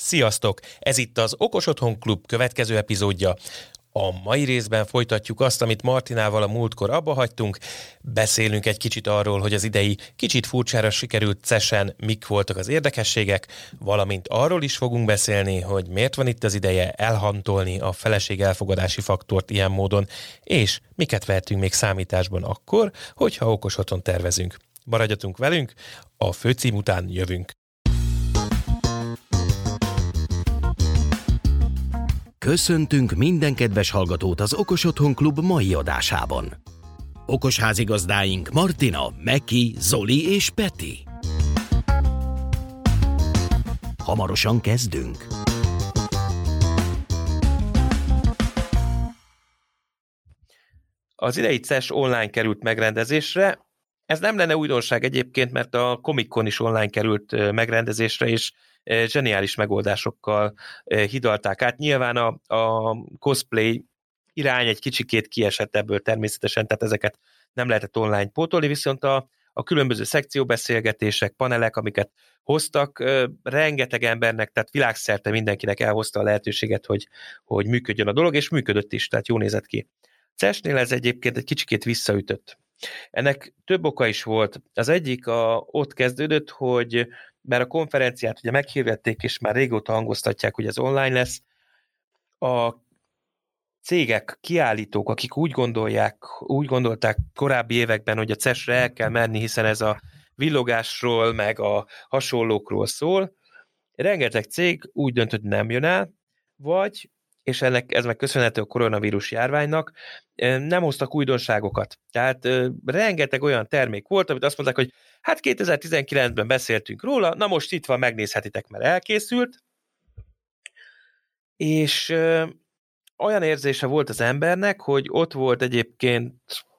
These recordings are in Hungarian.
Sziasztok! Ez itt az Okos Otthon Klub következő epizódja. A mai részben folytatjuk azt, amit Martinával a múltkor abba hagytunk. Beszélünk egy kicsit arról, hogy az idei kicsit furcsára sikerült cesen mik voltak az érdekességek, valamint arról is fogunk beszélni, hogy miért van itt az ideje elhantolni a feleség elfogadási faktort ilyen módon, és miket vehetünk még számításban akkor, hogyha okos otthon tervezünk. Maradjatunk velünk, a főcím után jövünk. Köszöntünk minden kedves hallgatót az Okos Otthon Klub mai adásában. Okos házigazdáink Martina, Meki, Zoli és Peti. Hamarosan kezdünk. Az idei CES online került megrendezésre. Ez nem lenne újdonság egyébként, mert a Comic Con is online került megrendezésre, és zseniális megoldásokkal hidalták át. Nyilván a, a cosplay irány egy kicsikét kiesett ebből természetesen, tehát ezeket nem lehetett online pótolni, viszont a, a különböző szekcióbeszélgetések, panelek, amiket hoztak, rengeteg embernek, tehát világszerte mindenkinek elhozta a lehetőséget, hogy, hogy működjön a dolog, és működött is, tehát jó nézett ki. CES-nél ez egyébként egy kicsikét visszaütött. Ennek több oka is volt. Az egyik a, ott kezdődött, hogy mert a konferenciát ugye meghirdették, és már régóta hangoztatják, hogy ez online lesz, a cégek, kiállítók, akik úgy gondolják, úgy gondolták korábbi években, hogy a CES-re el kell menni, hiszen ez a villogásról, meg a hasonlókról szól, rengeteg cég úgy döntött, hogy nem jön el, vagy és ennek ez meg köszönhető a koronavírus járványnak, nem hoztak újdonságokat. Tehát rengeteg olyan termék volt, amit azt mondták, hogy hát 2019-ben beszéltünk róla, na most itt van, megnézhetitek, mert elkészült, és olyan érzése volt az embernek, hogy ott volt egyébként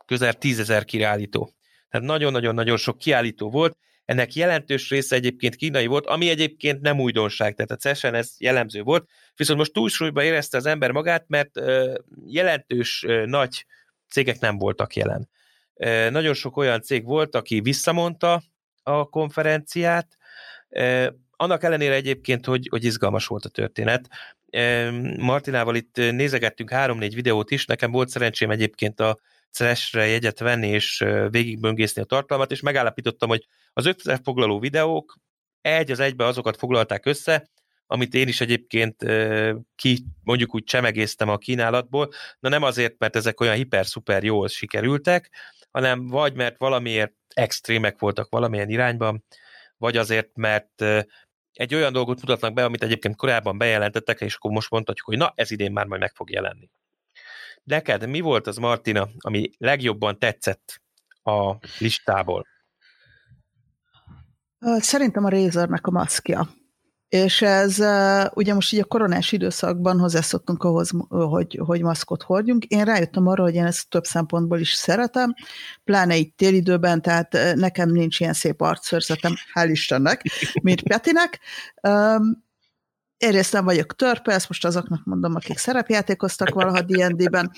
közel tízezer kiállító. Tehát nagyon-nagyon-nagyon sok kiállító volt, ennek jelentős része egyébként kínai volt, ami egyébként nem újdonság, tehát a CES-en ez jellemző volt, viszont most túlsúlyba érezte az ember magát, mert jelentős nagy cégek nem voltak jelen. Nagyon sok olyan cég volt, aki visszamondta a konferenciát, annak ellenére egyébként, hogy, hogy izgalmas volt a történet. Martinával itt nézegettünk három-négy videót is, nekem volt szerencsém egyébként a CES-re jegyet venni és végigböngészni a tartalmat, és megállapítottam, hogy az összefoglaló videók egy az egybe azokat foglalták össze, amit én is egyébként ki, mondjuk úgy csemegéztem a kínálatból, na nem azért, mert ezek olyan hiper-szuper jól sikerültek, hanem vagy mert valamiért extrémek voltak valamilyen irányban, vagy azért, mert egy olyan dolgot mutatnak be, amit egyébként korábban bejelentettek, és akkor most mondhatjuk, hogy na, ez idén már majd meg fog jelenni. Neked mi volt az, Martina, ami legjobban tetszett a listából? Szerintem a Razornek a maszkja. És ez ugye most így a koronás időszakban hozzászoktunk ahhoz, hogy, hogy maszkot hordjunk. Én rájöttem arra, hogy én ezt több szempontból is szeretem, pláne itt télidőben, tehát nekem nincs ilyen szép arcszörzetem, hál' Istennek, mint Petinek. Egyrészt nem vagyok törpe, ezt most azoknak mondom, akik szerepjátékoztak valaha D&D-ben.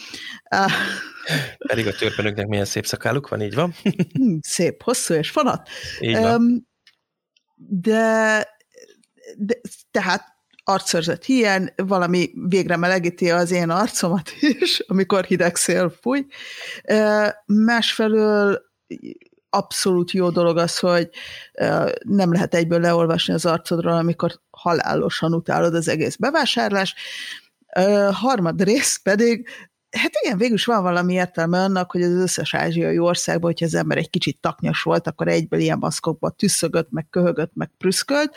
Pedig a törpenőknek milyen szép szakáluk van, így van? Hm, szép, hosszú és fanat. Így van. De, de tehát arcszörzet hiány, valami végre melegíti az én arcomat is, amikor hideg szél fúj. Másfelől abszolút jó dolog az, hogy nem lehet egyből leolvasni az arcodról, amikor halálosan utálod az egész bevásárlás. Harmad rész pedig Hát igen, végül is van valami értelme annak, hogy az összes ázsiai országban, hogyha az ember egy kicsit taknyos volt, akkor egyből ilyen maszkokba tüsszögött, meg köhögött, meg prüszkölt,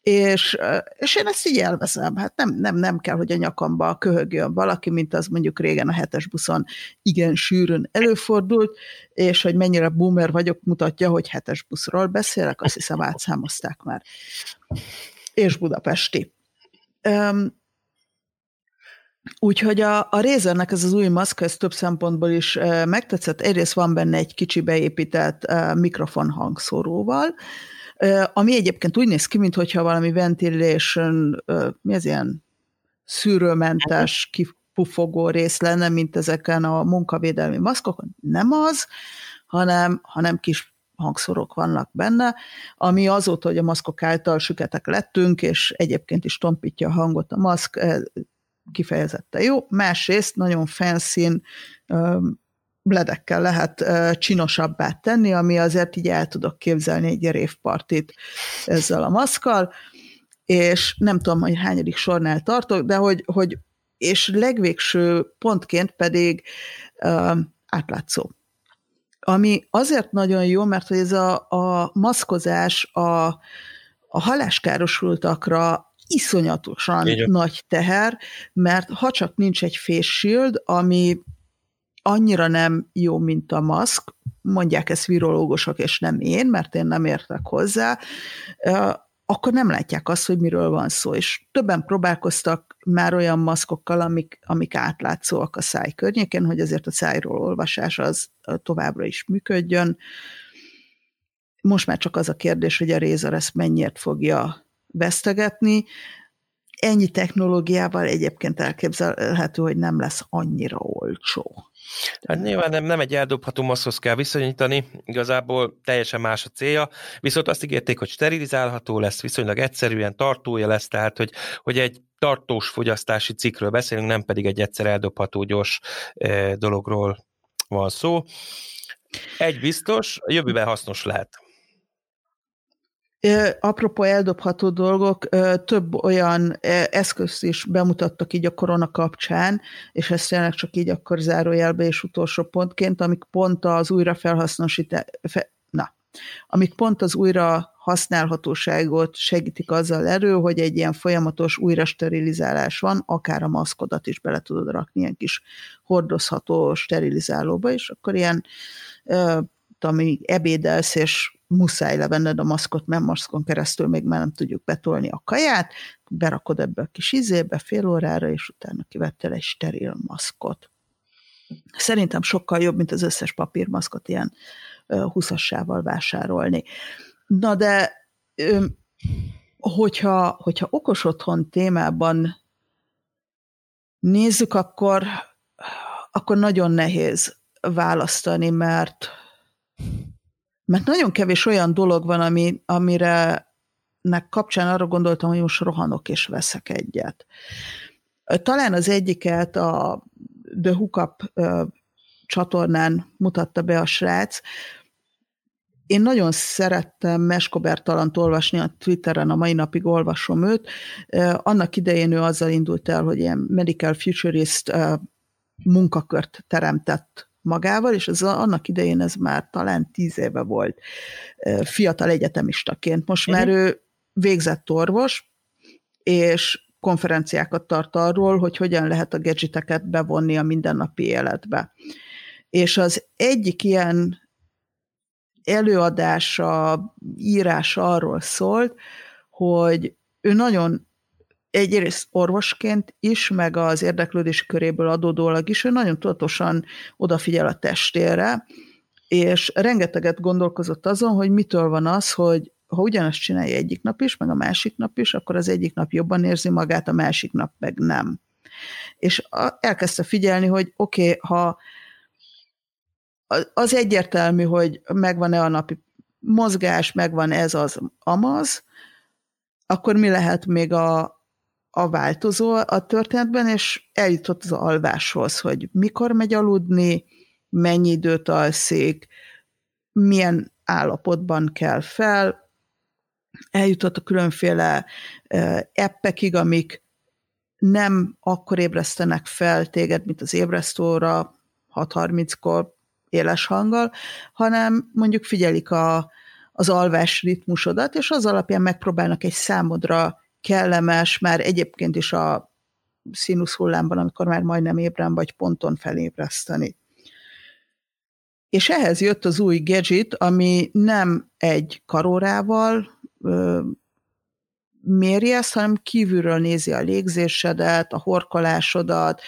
és, és én ezt így elveszem. Hát nem, nem, nem kell, hogy a nyakamba köhögjön valaki, mint az mondjuk régen a hetes buszon igen sűrűn előfordult, és hogy mennyire boomer vagyok, mutatja, hogy hetes buszról beszélek, azt hiszem átszámozták már. És budapesti. Um, Úgyhogy a, a Razernek ez az új maszk, ez több szempontból is uh, megtetszett. Egyrészt van benne egy kicsi beépített uh, mikrofon hangszóróval, ami egyébként úgy néz ki, mintha valami ventilation, mi az ilyen szűrőmentes, kipufogó rész lenne, mint ezeken a munkavédelmi maszkokon. Nem az, hanem, hanem kis hangszorok vannak benne, ami azóta, hogy a maszkok által süketek lettünk, és egyébként is tompítja a hangot a maszk, kifejezetten jó. Másrészt nagyon fancy bledekkel lehet csinosabbá tenni, ami azért így el tudok képzelni egy révpartit ezzel a maszkkal, és nem tudom, hogy hányadik sornál tartok, de hogy, hogy és legvégső pontként pedig átlátszó. Ami azért nagyon jó, mert ez a, a maszkozás a, a haláskárosultakra iszonyatosan Igen. nagy teher, mert ha csak nincs egy face shield, ami annyira nem jó, mint a maszk, mondják ezt virológusok, és nem én, mert én nem értek hozzá, akkor nem látják azt, hogy miről van szó. És többen próbálkoztak már olyan maszkokkal, amik, amik átlátszóak a száj környéken, hogy azért a szájról olvasás az továbbra is működjön. Most már csak az a kérdés, hogy a Razer ezt mennyiért fogja vesztegetni. Ennyi technológiával egyébként elképzelhető, hogy nem lesz annyira olcsó. Hát nyilván nem, nem egy eldobható maszhoz kell viszonyítani, igazából teljesen más a célja, viszont azt ígérték, hogy sterilizálható lesz, viszonylag egyszerűen tartója lesz, tehát hogy, hogy egy tartós fogyasztási cikkről beszélünk, nem pedig egy egyszer eldobható gyors eh, dologról van szó. Egy biztos, a jövőben hasznos lehet. Apropó eldobható dolgok, több olyan eszközt is bemutattak így a korona kapcsán, és ezt tényleg csak így akkor zárójelbe és utolsó pontként, amik pont az újrafelhasznosítás, na, amik pont az újra használhatóságot segítik azzal elő, hogy egy ilyen folyamatos újra sterilizálás van, akár a maszkodat is bele tudod rakni ilyen kis hordozható sterilizálóba, és akkor ilyen amíg ebédelsz, és muszáj levenned a maszkot, mert maszkon keresztül még már nem tudjuk betolni a kaját, berakod ebbe a kis izébe fél órára, és utána kivettél egy steril maszkot. Szerintem sokkal jobb, mint az összes papírmaszkot ilyen húszassával vásárolni. Na de hogyha, hogyha okos otthon témában nézzük, akkor, akkor nagyon nehéz választani, mert mert nagyon kevés olyan dolog van, ami, amire nek kapcsán arra gondoltam, hogy most rohanok és veszek egyet. Talán az egyiket a The Hookup csatornán mutatta be a srác. Én nagyon szerettem Meskobertalant olvasni a Twitteren, a mai napig olvasom őt. Annak idején ő azzal indult el, hogy ilyen medical futurist munkakört teremtett magával, és ez annak idején ez már talán tíz éve volt fiatal egyetemistaként. Most már ő végzett orvos, és konferenciákat tart arról, hogy hogyan lehet a gadgeteket bevonni a mindennapi életbe. És az egyik ilyen előadása, írása arról szólt, hogy ő nagyon egyrészt orvosként is, meg az érdeklődési köréből adódólag is, ő nagyon tudatosan odafigyel a testére, és rengeteget gondolkozott azon, hogy mitől van az, hogy ha ugyanazt csinálja egyik nap is, meg a másik nap is, akkor az egyik nap jobban érzi magát, a másik nap meg nem. És elkezdte figyelni, hogy oké, okay, ha az egyértelmű, hogy megvan-e a napi mozgás, megvan ez az amaz, akkor mi lehet még a, a változó a történetben, és eljutott az alváshoz, hogy mikor megy aludni, mennyi időt alszik, milyen állapotban kell fel, eljutott a különféle appekig, amik nem akkor ébresztenek fel téged, mint az ébresztóra 6.30-kor éles hanggal, hanem mondjuk figyelik a, az alvás ritmusodat, és az alapján megpróbálnak egy számodra kellemes, már egyébként is a színusz hullámban, amikor már majdnem ébren vagy ponton felébreszteni. És ehhez jött az új gadget, ami nem egy karórával ö, méri ezt, hanem kívülről nézi a légzésedet, a horkolásodat,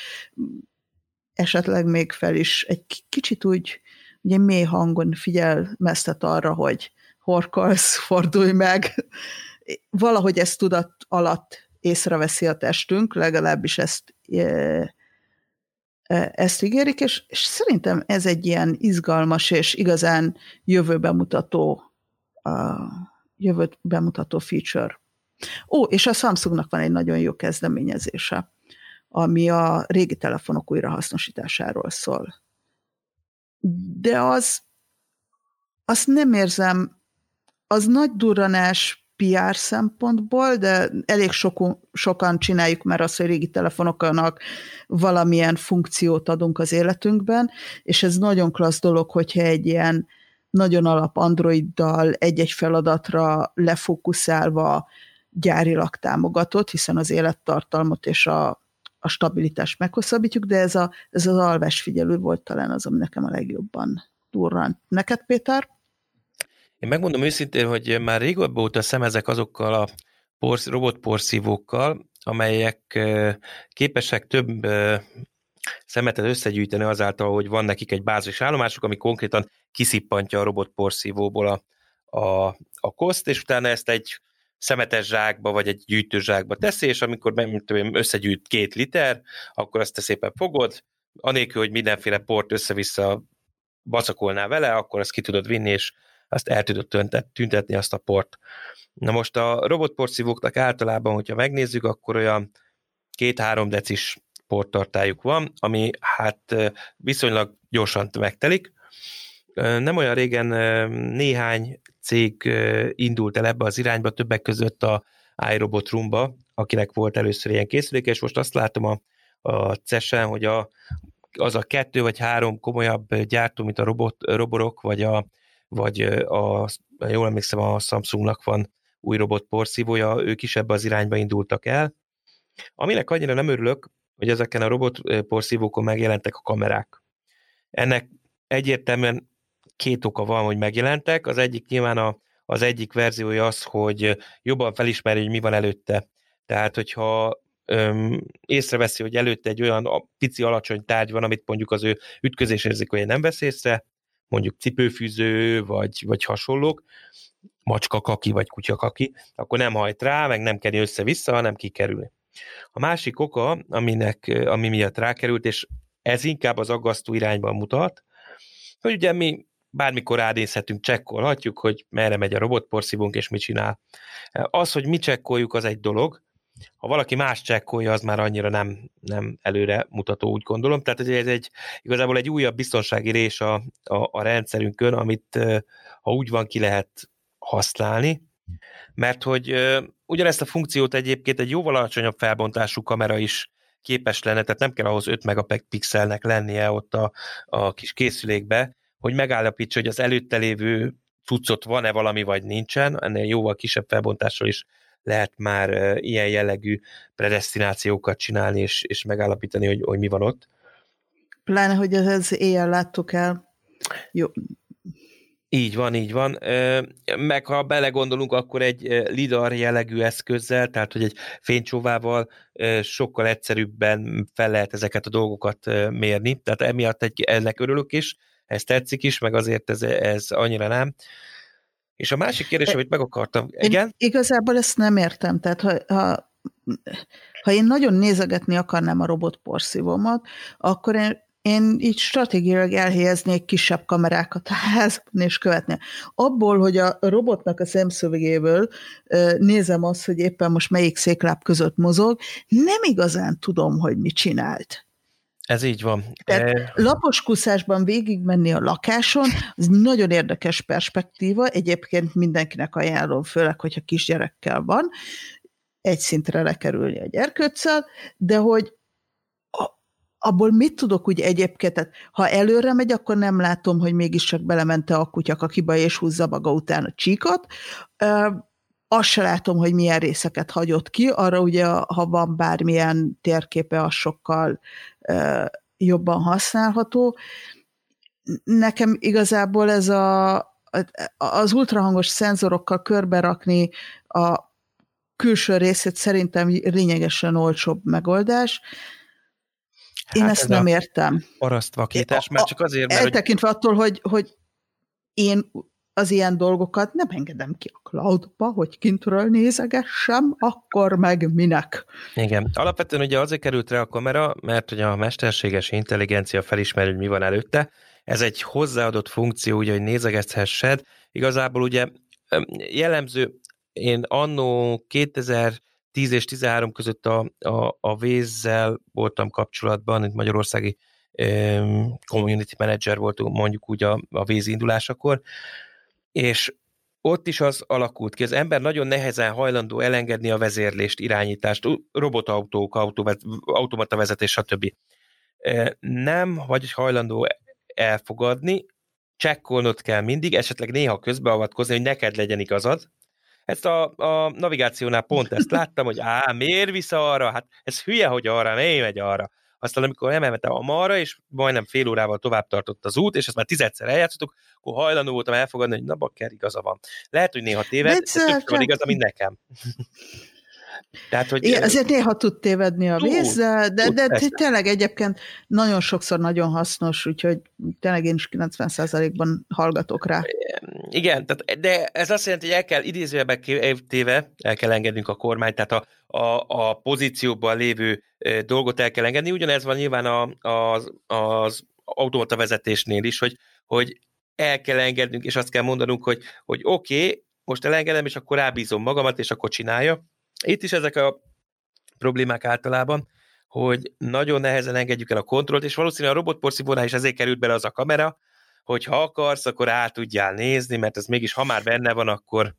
esetleg még fel is egy kicsit úgy ugye mély hangon figyelmeztet arra, hogy horkolsz, fordulj meg, valahogy ezt tudat alatt észreveszi a testünk, legalábbis ezt e, ezt ígérik, és, és szerintem ez egy ilyen izgalmas és igazán jövőbe mutató, uh, jövőt bemutató feature. Ó, és a Samsungnak van egy nagyon jó kezdeményezése, ami a régi telefonok újrahasznosításáról szól. De az, azt nem érzem, az nagy durranás PR szempontból, de elég sok, sokan csináljuk már azt, hogy régi telefonoknak valamilyen funkciót adunk az életünkben, és ez nagyon klassz dolog, hogyha egy ilyen nagyon alap Androiddal egy-egy feladatra lefókuszálva gyárilag támogatott, hiszen az élettartalmat és a, a stabilitást meghosszabbítjuk, de ez, a, ez az alvás figyelő volt talán az, ami nekem a legjobban durrant. Neked, Péter? Én megmondom őszintén, hogy már régóbb óta szemezek azokkal a porsz, robotporszívókkal, amelyek képesek több szemetet összegyűjteni azáltal, hogy van nekik egy bázis állomásuk, ami konkrétan kiszippantja a robotporszívóból a, a, a koszt, és utána ezt egy szemetes zsákba, vagy egy gyűjtőzsákba teszi, és amikor tudom, összegyűjt két liter, akkor azt te szépen fogod, anélkül, hogy mindenféle port össze-vissza bacakolnál vele, akkor azt ki tudod vinni, és azt el tudod tüntetni azt a port. Na most a robotporszívóknak általában, hogyha megnézzük, akkor olyan két-három decis porttartályuk van, ami hát viszonylag gyorsan megtelik. Nem olyan régen néhány cég indult el ebbe az irányba, többek között a iRobot Roomba, akinek volt először ilyen készüléke, és most azt látom a, a CES-en, hogy a, az a kettő vagy három komolyabb gyártó, mint a robot, roborok, vagy a, vagy a, jól emlékszem, a Samsungnak van új robot porszívója, ők is ebbe az irányba indultak el. Aminek annyira nem örülök, hogy ezeken a robot porszívókon megjelentek a kamerák. Ennek egyértelműen két oka van, hogy megjelentek. Az egyik nyilván a, az egyik verziója az, hogy jobban felismeri, hogy mi van előtte. Tehát, hogyha öm, észreveszi, hogy előtte egy olyan pici alacsony tárgy van, amit mondjuk az ő ütközésérzékelje nem vesz észre, mondjuk cipőfűző, vagy, vagy hasonlók, macska kaki, vagy kutya kaki, akkor nem hajt rá, meg nem kerül össze-vissza, hanem kikerül. A másik oka, aminek, ami miatt rákerült, és ez inkább az aggasztó irányban mutat, hogy ugye mi bármikor ránézhetünk, csekkolhatjuk, hogy merre megy a robotporszívónk, és mit csinál. Az, hogy mi csekkoljuk, az egy dolog, ha valaki más csekkolja, az már annyira nem, nem előre mutató, úgy gondolom. Tehát ez egy, igazából egy újabb biztonsági rés a, a, a rendszerünkön, amit ha úgy van, ki lehet használni, mert hogy ugyanezt a funkciót egyébként egy jóval alacsonyabb felbontású kamera is képes lenne, tehát nem kell ahhoz 5 megapixelnek lennie ott a, a kis készülékbe, hogy megállapítsa, hogy az előtte lévő cuccot van-e valami, vagy nincsen, ennél jóval kisebb felbontással is lehet már ilyen jellegű predestinációkat csinálni, és, és megállapítani, hogy, hogy mi van ott. Pláne, hogy ez éjjel láttuk el. Jó. Így van, így van. Meg ha belegondolunk, akkor egy lidar jellegű eszközzel, tehát hogy egy fénycsóvával sokkal egyszerűbben fel lehet ezeket a dolgokat mérni, tehát emiatt egy, ennek örülök is, ez tetszik is, meg azért ez, ez annyira nem. És a másik kérdés, e, amit meg akartam, igen? Én igazából ezt nem értem, tehát ha, ha, ha én nagyon nézegetni akarnám a robotporszívómat, akkor én, én így stratégiailag elhelyeznék kisebb kamerákat a házban és követni. Abból, hogy a robotnak a szemszövegéből nézem azt, hogy éppen most melyik székláp között mozog, nem igazán tudom, hogy mit csinált. Ez így van. Tehát e... lapos kuszásban végigmenni a lakáson, az nagyon érdekes perspektíva, egyébként mindenkinek ajánlom, főleg, hogyha kisgyerekkel van, egy szintre lekerülni a gyerkőccel, de hogy abból mit tudok úgy egyébként, tehát ha előre megy, akkor nem látom, hogy mégiscsak belemente a kutyak a kiba és húzza maga után a csíkot, azt se látom, hogy milyen részeket hagyott ki, arra ugye, ha van bármilyen térképe, az sokkal jobban használható. Nekem igazából ez a, az ultrahangos szenzorokkal körberakni a külső részét szerintem lényegesen olcsóbb megoldás. Én hát ezt ez nem értem. Parasztvakítás, mert csak azért, mert... Eltekintve hogy... attól, hogy, hogy én az ilyen dolgokat nem engedem ki a cloudba, hogy kintről nézegessem, akkor meg minek. Igen. Alapvetően ugye azért került rá a kamera, mert hogy a mesterséges intelligencia felismeri, hogy mi van előtte. Ez egy hozzáadott funkció, ugye, hogy nézegethessed. Igazából ugye jellemző, én annó 2010 és 13 között a, a, a vézzel voltam kapcsolatban, itt magyarországi community manager voltunk mondjuk úgy a, a víz indulásakor, és ott is az alakult ki, az ember nagyon nehezen hajlandó elengedni a vezérlést, irányítást, robotautók, automata vezetés, stb. Nem vagy hajlandó elfogadni, csekkolnod kell mindig, esetleg néha közbeavatkozni, hogy neked legyen igazad. Ezt a, a navigációnál pont ezt láttam, hogy á, miért vissza arra? Hát ez hülye, hogy arra, miért megy arra? Aztán amikor emelmentem a marra, és majdnem fél órával tovább tartott az út, és ezt már tizedszer eljátszottuk, akkor hajlandó voltam elfogadni, hogy na bakker igaza van. Lehet, hogy néha téved, de többször van igaza, mint nekem. Tehát, hogy, Igen, azért néha tud tévedni a víz, de, de, de tényleg egyébként nagyon sokszor nagyon hasznos, úgyhogy tényleg én is 90%-ban hallgatok rá. Igen, tehát, de ez azt jelenti, hogy el kell idézőjelbe téve, el kell engednünk a kormányt, tehát a, a, a pozícióban lévő dolgot el kell engedni. Ugyanez van nyilván a, az, az automata vezetésnél is, hogy, hogy el kell engednünk, és azt kell mondanunk, hogy, hogy oké, okay, most elengedem, és akkor rábízom magamat, és akkor csinálja. Itt is ezek a problémák általában, hogy nagyon nehezen engedjük el a kontrollt, és valószínűleg a robotporszívónál is ezért került bele az a kamera, hogy ha akarsz, akkor át tudjál nézni, mert ez mégis, ha már benne van, akkor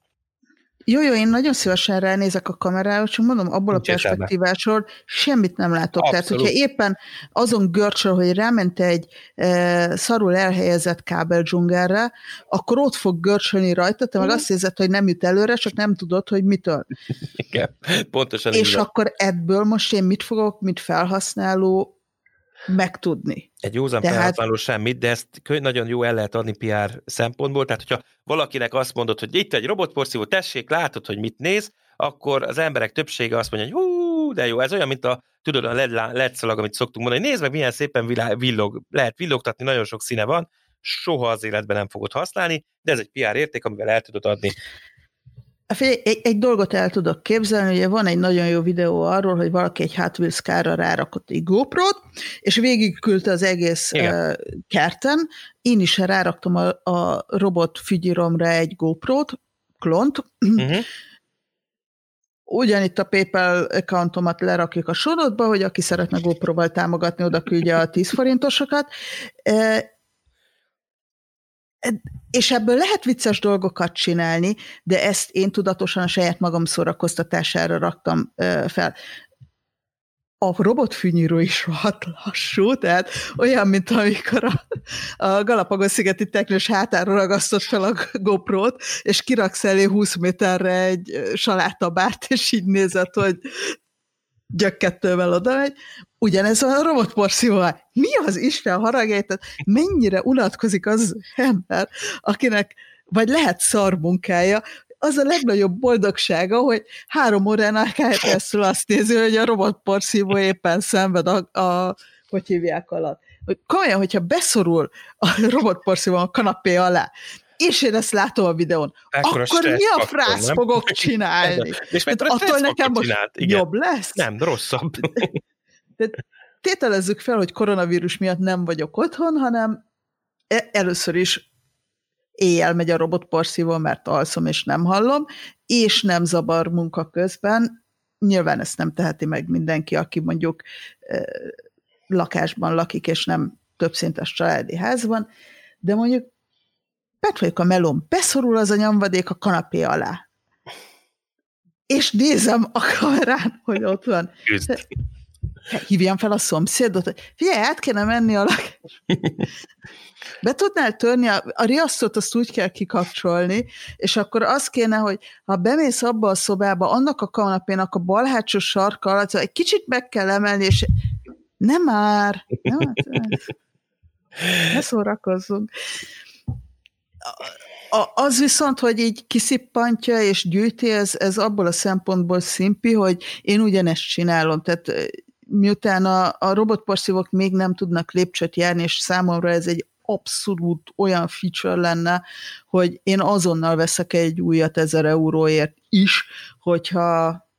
jó, jó, én nagyon szívesen ránézek a kamerára, csak mondom, abból Nincs a perspektívásról semmit nem látok. Abszolút. Tehát, hogyha éppen azon görcsöl, hogy ráment egy e, szarul elhelyezett kábel dzsungelre, akkor ott fog görcsölni rajta, te meg mm. azt érzed, hogy nem jut előre, csak nem tudod, hogy mitől. Igen, pontosan. És akkor ebből most én mit fogok, mint felhasználó megtudni. Egy józan tehát... felhasználó semmit, de ezt nagyon jó el lehet adni PR szempontból, tehát hogyha valakinek azt mondod, hogy itt egy robotporszívó, tessék, látod, hogy mit néz, akkor az emberek többsége azt mondja, hogy hú, de jó, ez olyan, mint a, tudod, a LED, LED szalag, amit szoktunk mondani, nézd meg, milyen szépen villog, lehet villogtatni, nagyon sok színe van, soha az életben nem fogod használni, de ez egy PR érték, amivel el tudod adni. Figyelj, egy, egy dolgot el tudok képzelni, ugye van egy nagyon jó videó arról, hogy valaki egy Hot Wheels kárra rárakott egy GoPro-t, és végigküldte az egész uh, kerten. Én is ráraktam a, a robot fügyiromra egy GoPro-t, klont, uh-huh. ugyanitt a PayPal accountomat lerakjuk a sorotba, hogy aki szeretne GoPro-val támogatni, oda küldje a 10 forintosokat és ebből lehet vicces dolgokat csinálni, de ezt én tudatosan a saját magam szórakoztatására raktam fel. A robotfűnyíró is rohadt lassú, tehát olyan, mint amikor a, a Galapagos-szigeti teknős hátára ragasztott fel a GoPro-t, és kiraksz elé 20 méterre egy salátabárt, és így nézett, hogy gyökkettővel oda megy. Ugyanez a robotporszívóval. Mi az Isten haragjait? Tehát mennyire unatkozik az ember, akinek vagy lehet szarmunkája, az a legnagyobb boldogsága, hogy három órán keresztül azt nézi, hogy a robotporszívó éppen szenved a, a hogy hívják alatt. Komolyan, hogyha beszorul a robotporszívó a kanapé alá, és én ezt látom a videón, Ekkora akkor mi a frász nem? fogok csinálni? és mert attól nekem most csinált, igen. jobb lesz? Nem, rosszabb. De tételezzük fel, hogy koronavírus miatt nem vagyok otthon, hanem e- először is éjjel megy a robotporszívó, mert alszom és nem hallom, és nem zavar munka közben. Nyilván ezt nem teheti meg mindenki, aki mondjuk eh, lakásban lakik, és nem többszintes családi házban, de mondjuk bent vagyok a melón, beszorul az a nyomvadék a kanapé alá. És nézem a kamerán, hogy ott van. Hívjam fel a szomszédot, figyelj, át kéne menni a lakás. Be tudnál törni, a, a riasztót azt úgy kell kikapcsolni, és akkor az kéne, hogy ha bemész abba a szobába, annak a kanapénak a bal hátsó sarka alatt, egy kicsit meg kell emelni, és nem már, nem, ne szórakozzunk az viszont, hogy így kiszippantja és gyűjti, ez, ez abból a szempontból szimpi, hogy én ugyanezt csinálom. Tehát miután a, a robotporszívók még nem tudnak lépcsőt járni, és számomra ez egy abszolút olyan feature lenne, hogy én azonnal veszek egy újat ezer euróért is, hogyha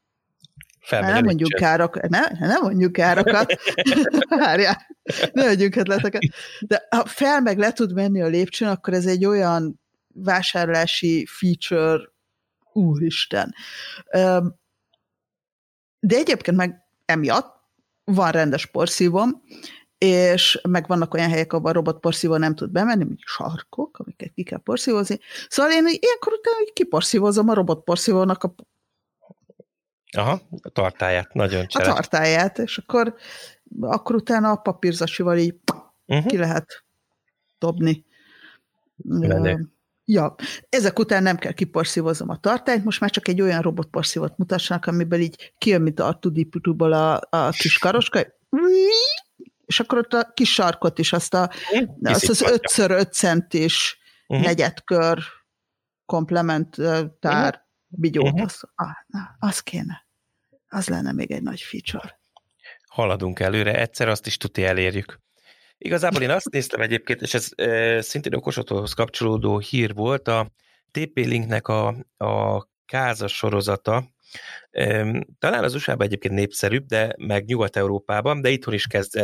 Felmegy nem mondjuk károkat, ne, nem mondjuk károkat, várjál, ne mondjuk ötleteket, de ha fel meg le tud menni a lépcsőn, akkor ez egy olyan vásárlási feature, úristen. De egyébként meg emiatt van rendes porszívom, és meg vannak olyan helyek, ahol a robotporszívó nem tud bemenni, mint sarkok, amiket ki kell porszívozni. Szóval én ilyenkor utána kiporszívozom a robotporszívónak a Aha, a tartáját, nagyon cseres. A tartáját, és akkor, akkor utána a papírzasival így uh-huh. ki lehet dobni. Menő. Ja, ezek után nem kell kiporszívozom a tartályt, most már csak egy olyan robotporszívót mutassanak, amiben így kijön, mint a Artudiputuból a, a kis karoska, és akkor ott a kis sarkot is, azt, a, azt az 5x5 centis uh-huh. negyedkör komplementár uh-huh. bigyót, uh-huh. az, ah, na, az kéne. Az lenne még egy nagy feature. Haladunk előre, egyszer azt is tuti elérjük. Igazából én azt néztem egyébként, és ez e, szintén okosothoz kapcsolódó hír volt, a TP-Linknek a, a kázas sorozata, talán az USA-ban egyébként népszerűbb, de meg Nyugat-Európában, de itthon is kezd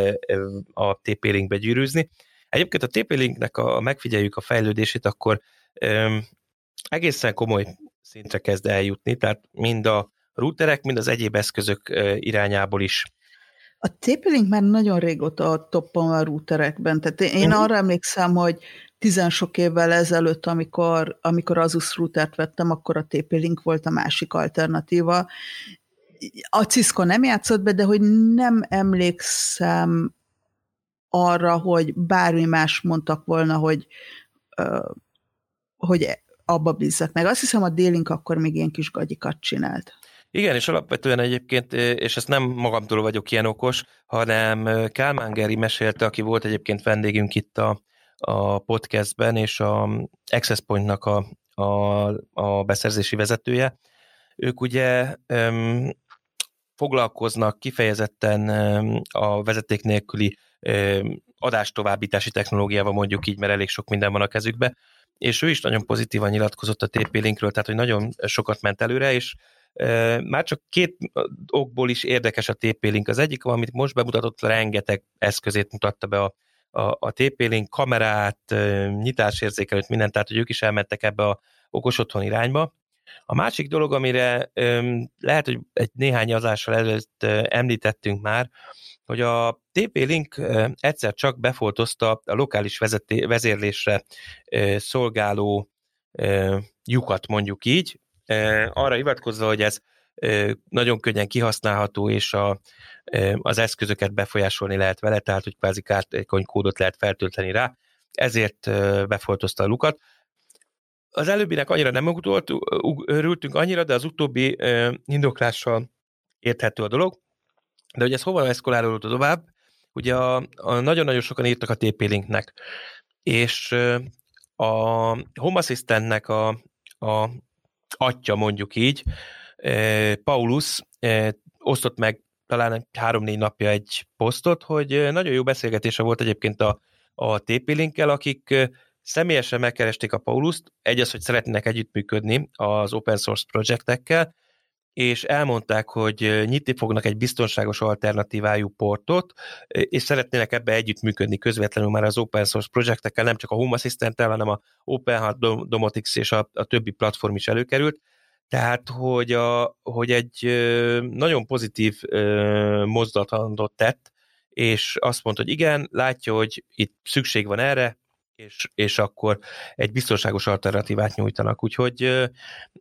a TP-Linkbe gyűrűzni. Egyébként a TP-Linknek a megfigyeljük a fejlődését, akkor egészen komoly szintre kezd eljutni, tehát mind a routerek, mind az egyéb eszközök irányából is a TP-Link már nagyon régóta a toppon a routerekben, tehát én uh-huh. arra emlékszem, hogy tizen sok évvel ezelőtt, amikor, amikor Asus routert vettem, akkor a TP-Link volt a másik alternatíva. A Cisco nem játszott be, de hogy nem emlékszem arra, hogy bármi más mondtak volna, hogy, hogy abba bízzak meg. Azt hiszem, a D-Link akkor még ilyen kis gagyikat csinált. Igen, és alapvetően egyébként, és ezt nem magamtól vagyok ilyen okos, hanem Kálmán Geri mesélte, aki volt egyébként vendégünk itt a, a podcastben, és a Access Point-nak a, a, a beszerzési vezetője. Ők ugye um, foglalkoznak kifejezetten um, a vezeték nélküli adástovábbítási technológiával, mondjuk így, mert elég sok minden van a kezükbe, és ő is nagyon pozitívan nyilatkozott a TP-Linkről, tehát hogy nagyon sokat ment előre, és már csak két okból is érdekes a TP-Link. Az egyik, amit most bemutatott, rengeteg eszközét mutatta be a, a, a TP-Link, kamerát, nyitásérzékelőt, mindent, tehát hogy ők is elmentek ebbe a okos otthon irányba. A másik dolog, amire lehet, hogy egy néhány azással előtt említettünk már, hogy a TP-Link egyszer csak befoltozta a lokális vezeté, vezérlésre szolgáló lyukat, mondjuk így, arra hivatkozva, hogy ez nagyon könnyen kihasználható, és a, az eszközöket befolyásolni lehet vele, tehát hogy kvázi kártékony kódot lehet feltölteni rá, ezért befoltozta a lukat. Az előbbinek annyira nem örültünk annyira, de az utóbbi indoklással érthető a dolog. De hogy ez hova eszkolálódott tovább, ugye a, a nagyon-nagyon sokan írtak a TP-linknek, és a Home Assistantnek a, a atya mondjuk így, Paulus osztott meg talán három-négy napja egy posztot, hogy nagyon jó beszélgetése volt egyébként a, a TP-linkkel, akik személyesen megkeresték a Paulust, egy az, hogy szeretnének együttműködni az open source projektekkel, és elmondták, hogy nyitni fognak egy biztonságos alternatívájú portot, és szeretnének ebbe együttműködni közvetlenül már az open source projektekkel, nem csak a Home assistant hanem a OpenHAT, Domotics és a, a többi platform is előkerült. Tehát, hogy, a, hogy egy nagyon pozitív mozdulatot tett, és azt mondta, hogy igen, látja, hogy itt szükség van erre, és, és akkor egy biztonságos alternatívát nyújtanak. Úgyhogy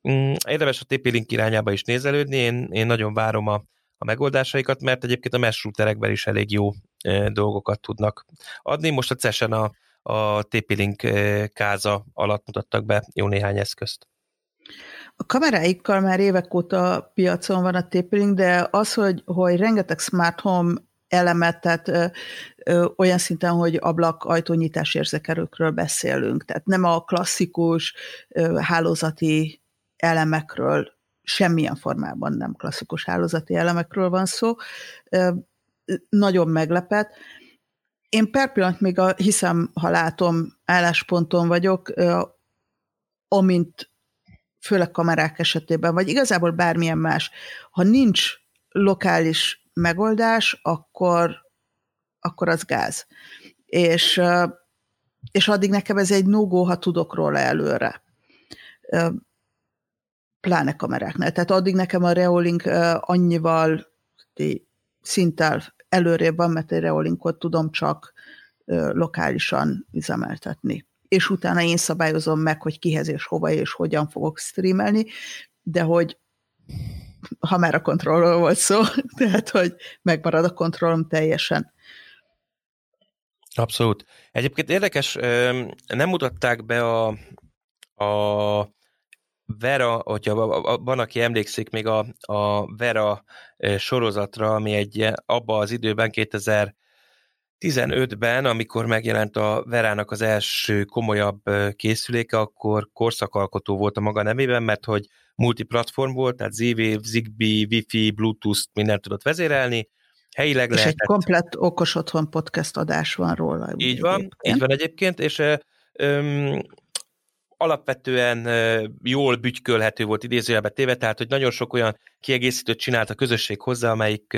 mm, érdemes a TP-Link irányába is nézelődni, én, én nagyon várom a, a megoldásaikat, mert egyébként a mesh routerekben is elég jó e, dolgokat tudnak adni. Most a CES-en a, a TP-Link e, káza alatt mutattak be jó néhány eszközt. A kameráikkal már évek óta piacon van a TP-Link, de az, hogy, hogy rengeteg smart home elemet, tehát ö, ö, olyan szinten, hogy ablak ajtónyitás érzékelőkről beszélünk, tehát nem a klasszikus ö, hálózati elemekről, semmilyen formában nem klasszikus hálózati elemekről van szó. Ö, nagyon meglepett. én per pillanat még a hiszem, ha látom, állásponton vagyok, amint főleg kamerák esetében, vagy igazából bármilyen más, ha nincs lokális megoldás, akkor, akkor az gáz. És, és addig nekem ez egy no ha tudok róla előre. Pláne kameráknál. Tehát addig nekem a Reolink annyival szinttel előrébb van, mert egy Reolinkot tudom csak lokálisan üzemeltetni. És utána én szabályozom meg, hogy kihez és hova és hogyan fogok streamelni, de hogy ha már a kontrollról volt szó, tehát hogy megmarad a kontrollom teljesen. Abszolút. Egyébként érdekes, nem mutatták be a, a Vera, hogyha van, aki emlékszik még a, a Vera sorozatra, ami egy abba az időben 2015-ben, amikor megjelent a Verának az első komolyabb készüléke, akkor korszakalkotó volt a maga nemében, mert hogy multiplatform volt, tehát Z-Wave, Zigbee, Wi-Fi, Bluetooth, mindent tudott vezérelni, helyileg és lehetett... egy komplett okos otthon podcast adás van róla. Így van, egyébként. így van egyébként, és öm, alapvetően jól bütykölhető volt idézőjelbe téve, tehát hogy nagyon sok olyan kiegészítőt csinált a közösség hozzá, amelyik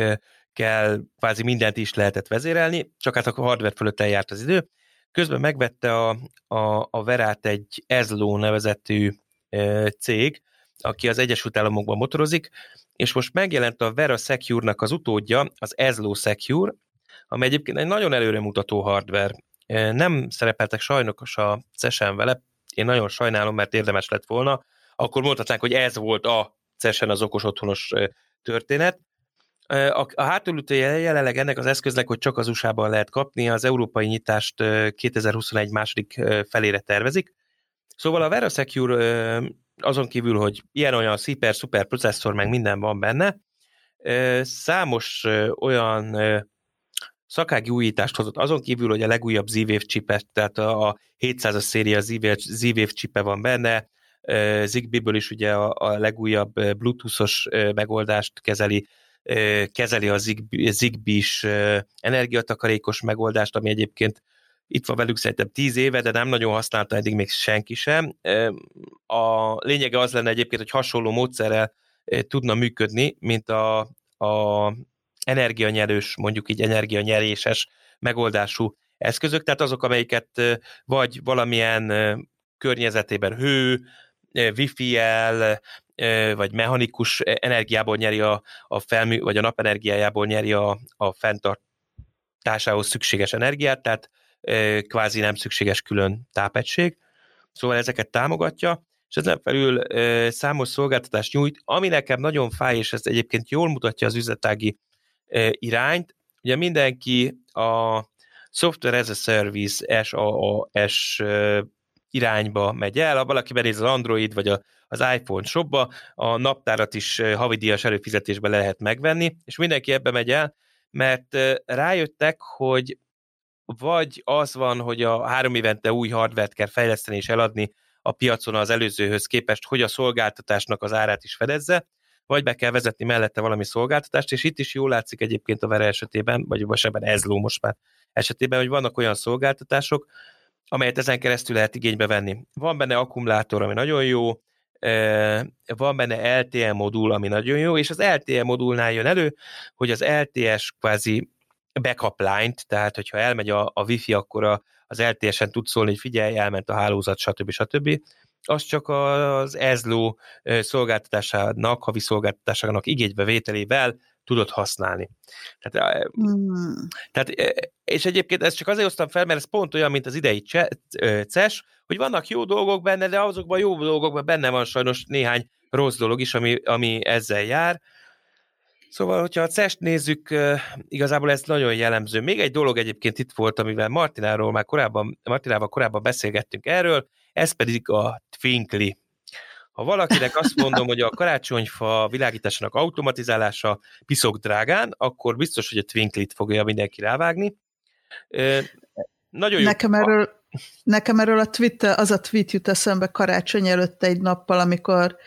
kell kvázi mindent is lehetett vezérelni, csak hát a hardware fölött eljárt az idő. Közben megvette a, a, a Verát egy Ezlo nevezetű cég, aki az Egyesült Államokban motorozik, és most megjelent a Vera Secure-nak az utódja, az Ezlo Secure, ami egyébként egy nagyon előremutató hardware. Nem szerepeltek sajnos a CESEN vele, én nagyon sajnálom, mert érdemes lett volna, akkor mondhatnánk, hogy ez volt a CESEN az okos otthonos történet. A hátulütője jelenleg ennek az eszköznek, hogy csak az USA-ban lehet kapni, az európai nyitást 2021 második felére tervezik. Szóval a VeraSecure azon kívül, hogy ilyen-olyan szuper-szuper processzor, meg minden van benne, számos olyan szakági újítást hozott, azon kívül, hogy a legújabb Z-Wave chipet, tehát a 700-as széria Z-Wave csipe van benne, Zigbee-ből is ugye a, a legújabb Bluetooth-os megoldást kezeli, kezeli a Zigbee-s energiatakarékos megoldást, ami egyébként itt van velük szerintem tíz éve, de nem nagyon használta eddig még senki sem. A lényege az lenne egyébként, hogy hasonló módszerrel tudna működni, mint a, a energianyerős, mondjuk így energianyeréses megoldású eszközök, tehát azok, amelyiket vagy valamilyen környezetében hő, wifi-el, vagy mechanikus energiából nyeri a, a felmű, vagy a napenergiájából nyeri a, a fenntartásához szükséges energiát, tehát kvázi nem szükséges külön tápegység. Szóval ezeket támogatja, és ezen felül számos szolgáltatást nyújt, ami nekem nagyon fáj, és ez egyébként jól mutatja az üzletági irányt. Ugye mindenki a Software as a Service, SaaS irányba megy el, ha valaki benéz az Android vagy a, az iPhone shopba, a naptárat is havidíjas előfizetésbe lehet megvenni, és mindenki ebbe megy el, mert rájöttek, hogy vagy az van, hogy a három évente új hardvert kell fejleszteni és eladni a piacon az előzőhöz képest, hogy a szolgáltatásnak az árát is fedezze, vagy be kell vezetni mellette valami szolgáltatást, és itt is jól látszik egyébként a Vere esetében, vagy ebben Ezló most már esetében, hogy vannak olyan szolgáltatások, amelyet ezen keresztül lehet igénybe venni. Van benne akkumulátor, ami nagyon jó, van benne LTE modul, ami nagyon jó, és az LTE modulnál jön elő, hogy az LTS kvázi backup line-t, tehát hogyha elmegy a, a Wi-Fi, akkor a, az LTS-en tud szólni, hogy figyelj, elment a hálózat, stb. stb az csak az ezló szolgáltatásának, havi szolgáltatásának igénybevételével tudod használni. Tehát, hmm. tehát, és egyébként ezt csak azért hoztam fel, mert ez pont olyan, mint az idei CES, hogy vannak jó dolgok benne, de azokban a jó dolgokban benne van sajnos néhány rossz dolog is, ami, ami ezzel jár. Szóval, hogyha a CES-t nézzük, igazából ez nagyon jellemző. Még egy dolog egyébként itt volt, amivel Martináról már korábban, Martinával korábban beszélgettünk erről, ez pedig a Twinkly. Ha valakinek azt mondom, hogy a karácsonyfa világításának automatizálása piszok drágán, akkor biztos, hogy a Twinkly-t fogja mindenki rávágni. Nagyon jó. Nekem erről, nekem erről a Twitter, az a tweet jut eszembe karácsony előtt egy nappal, amikor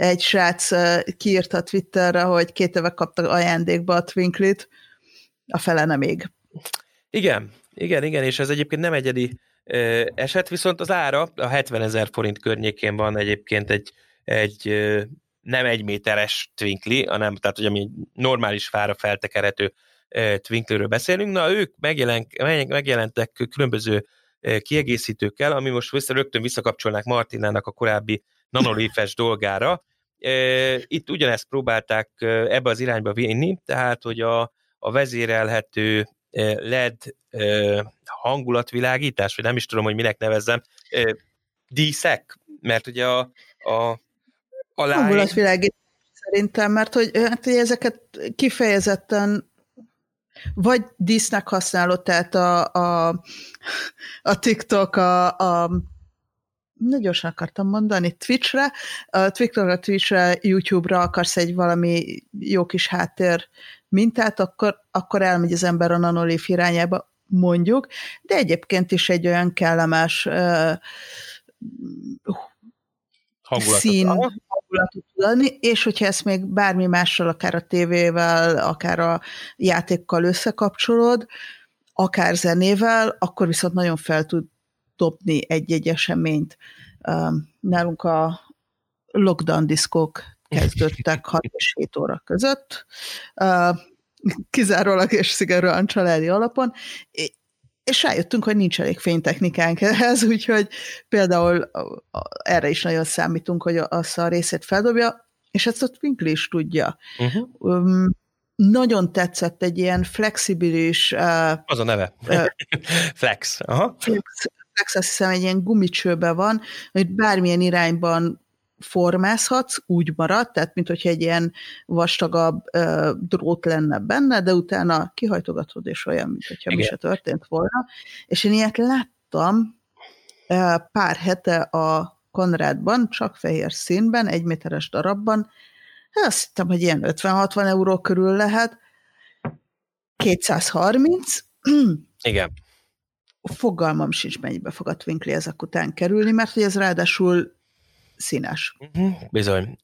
egy srác kiírta Twitterre, hogy két éve kapta ajándékba a Twinklit, a fele nem még. Igen, igen, igen, és ez egyébként nem egyedi eset, viszont az ára a 70 ezer forint környékén van egyébként egy, egy nem egy méteres twinkli, hanem tehát, hogy ami normális fára feltekerhető twinkliről beszélünk. Na, ők megjelent, megjelentek különböző kiegészítőkkel, ami most vissza, rögtön visszakapcsolnák Martinának a korábbi nanolifes dolgára. Itt ugyanezt próbálták ebbe az irányba vinni, tehát, hogy a, a vezérelhető LED hangulatvilágítás, vagy nem is tudom, hogy minek nevezzem, díszek, mert ugye a, a, a lány... Hangulatvilágítás szerintem, mert hogy, hát, hogy ezeket kifejezetten vagy dísznek használod, tehát a, a, a TikTok, a, a nagyon gyorsan akartam mondani, Twitchre, a Twitchre, YouTube-ra akarsz egy valami jó kis háttér mintát, akkor, akkor elmegy az ember a nanolif irányába, mondjuk, de egyébként is egy olyan kellemes uh, hangulatot. szín hangulatot adni, és hogyha ezt még bármi mással, akár a tévével, akár a játékkal összekapcsolod, akár zenével, akkor viszont nagyon fel tud dobni egy-egy eseményt. Nálunk a lockdown diszkók kezdődtek 6 és 7 óra között, kizárólag és szigorúan családi alapon, és rájöttünk, hogy nincs elég fénytechnikánk ehhez, úgyhogy például erre is nagyon számítunk, hogy azt a részét feldobja, és ezt a Twinkle is tudja. Uh-huh. Um, nagyon tetszett egy ilyen flexibilis... Uh, Az a neve. Uh, Flex. Aha. Flex. Azt hiszem, egy ilyen gumicsőbe van, hogy bármilyen irányban formázhatsz, úgy marad, tehát mint hogyha egy ilyen vastagabb uh, drót lenne benne, de utána kihajtogatod, és olyan, mint hogyha mi se történt volna. És én ilyet láttam uh, pár hete a Konrádban, csak fehér színben, egy méteres darabban, hát azt hittem, hogy ilyen 50-60 euró körül lehet, 230, Igen. Fogalmam sincs, mennyibe fog a Twinkly ezek után kerülni, mert hogy ez ráadásul színes. Uh-huh, bizony.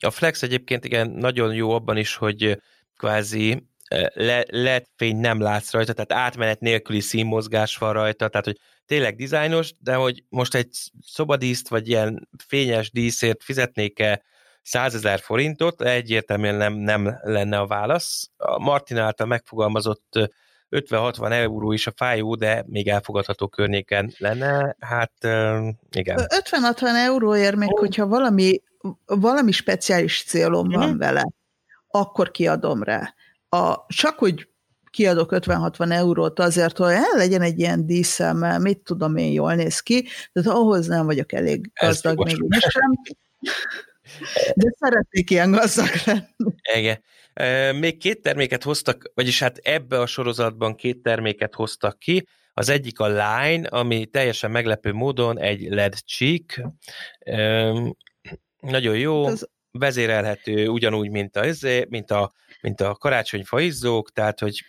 A Flex egyébként igen, nagyon jó abban is, hogy kvázi le, LED fény nem látsz rajta, tehát átmenet nélküli színmozgás van rajta, tehát hogy tényleg dizájnos, de hogy most egy szobadíszt, vagy ilyen fényes díszért fizetnék-e 100 ezer forintot, egyértelműen nem, nem lenne a válasz. A Martin által megfogalmazott 50-60 euró is a fájó, de még elfogadható környéken lenne, hát igen. 50-60 euróért még, oh. hogyha valami, valami speciális célom mm-hmm. van mhm. vele, akkor kiadom rá. A, csak hogy kiadok 50-60 eurót azért, hogy el legyen egy ilyen díszem, mit tudom én, jól néz ki, de ahhoz nem vagyok elég gazdag még sem. De szeretnék ilyen gazdag lenni. Igen. Még két terméket hoztak, vagyis hát ebbe a sorozatban két terméket hoztak ki. Az egyik a Line, ami teljesen meglepő módon egy LED cheek. Nagyon jó, vezérelhető ugyanúgy, mint a, mint a, mint a karácsonyfa izzók, tehát, hogy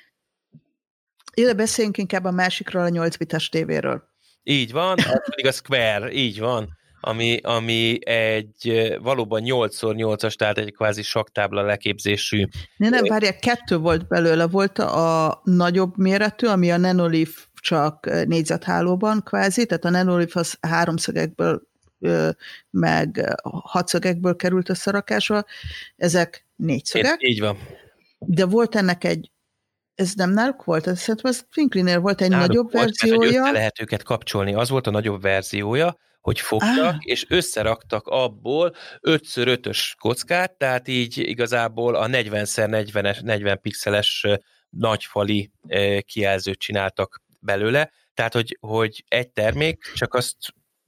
ide beszéljünk inkább a másikról, a 8 bites tévéről. Így van, az pedig a Square, így van ami, ami egy valóban 8x8-as, tehát egy kvázi saktábla leképzésű. Ne, nem, várják, kettő volt belőle. Volt a nagyobb méretű, ami a Nanolif csak négyzethálóban kvázi, tehát a Nanolif az háromszögekből meg hatszögekből került összerakásba, ezek négyszögek. Így van. De volt ennek egy ez nem náluk volt? Ez szerintem ez Twinklinél volt egy náluk nagyobb volt, verziója. Mert, lehet őket kapcsolni. Az volt a nagyobb verziója, hogy fogtak, ah. és összeraktak abból 5x5-ös kockát, tehát így igazából a 40x40 40 pixeles nagyfali kijelzőt csináltak belőle, tehát hogy, hogy egy termék, csak azt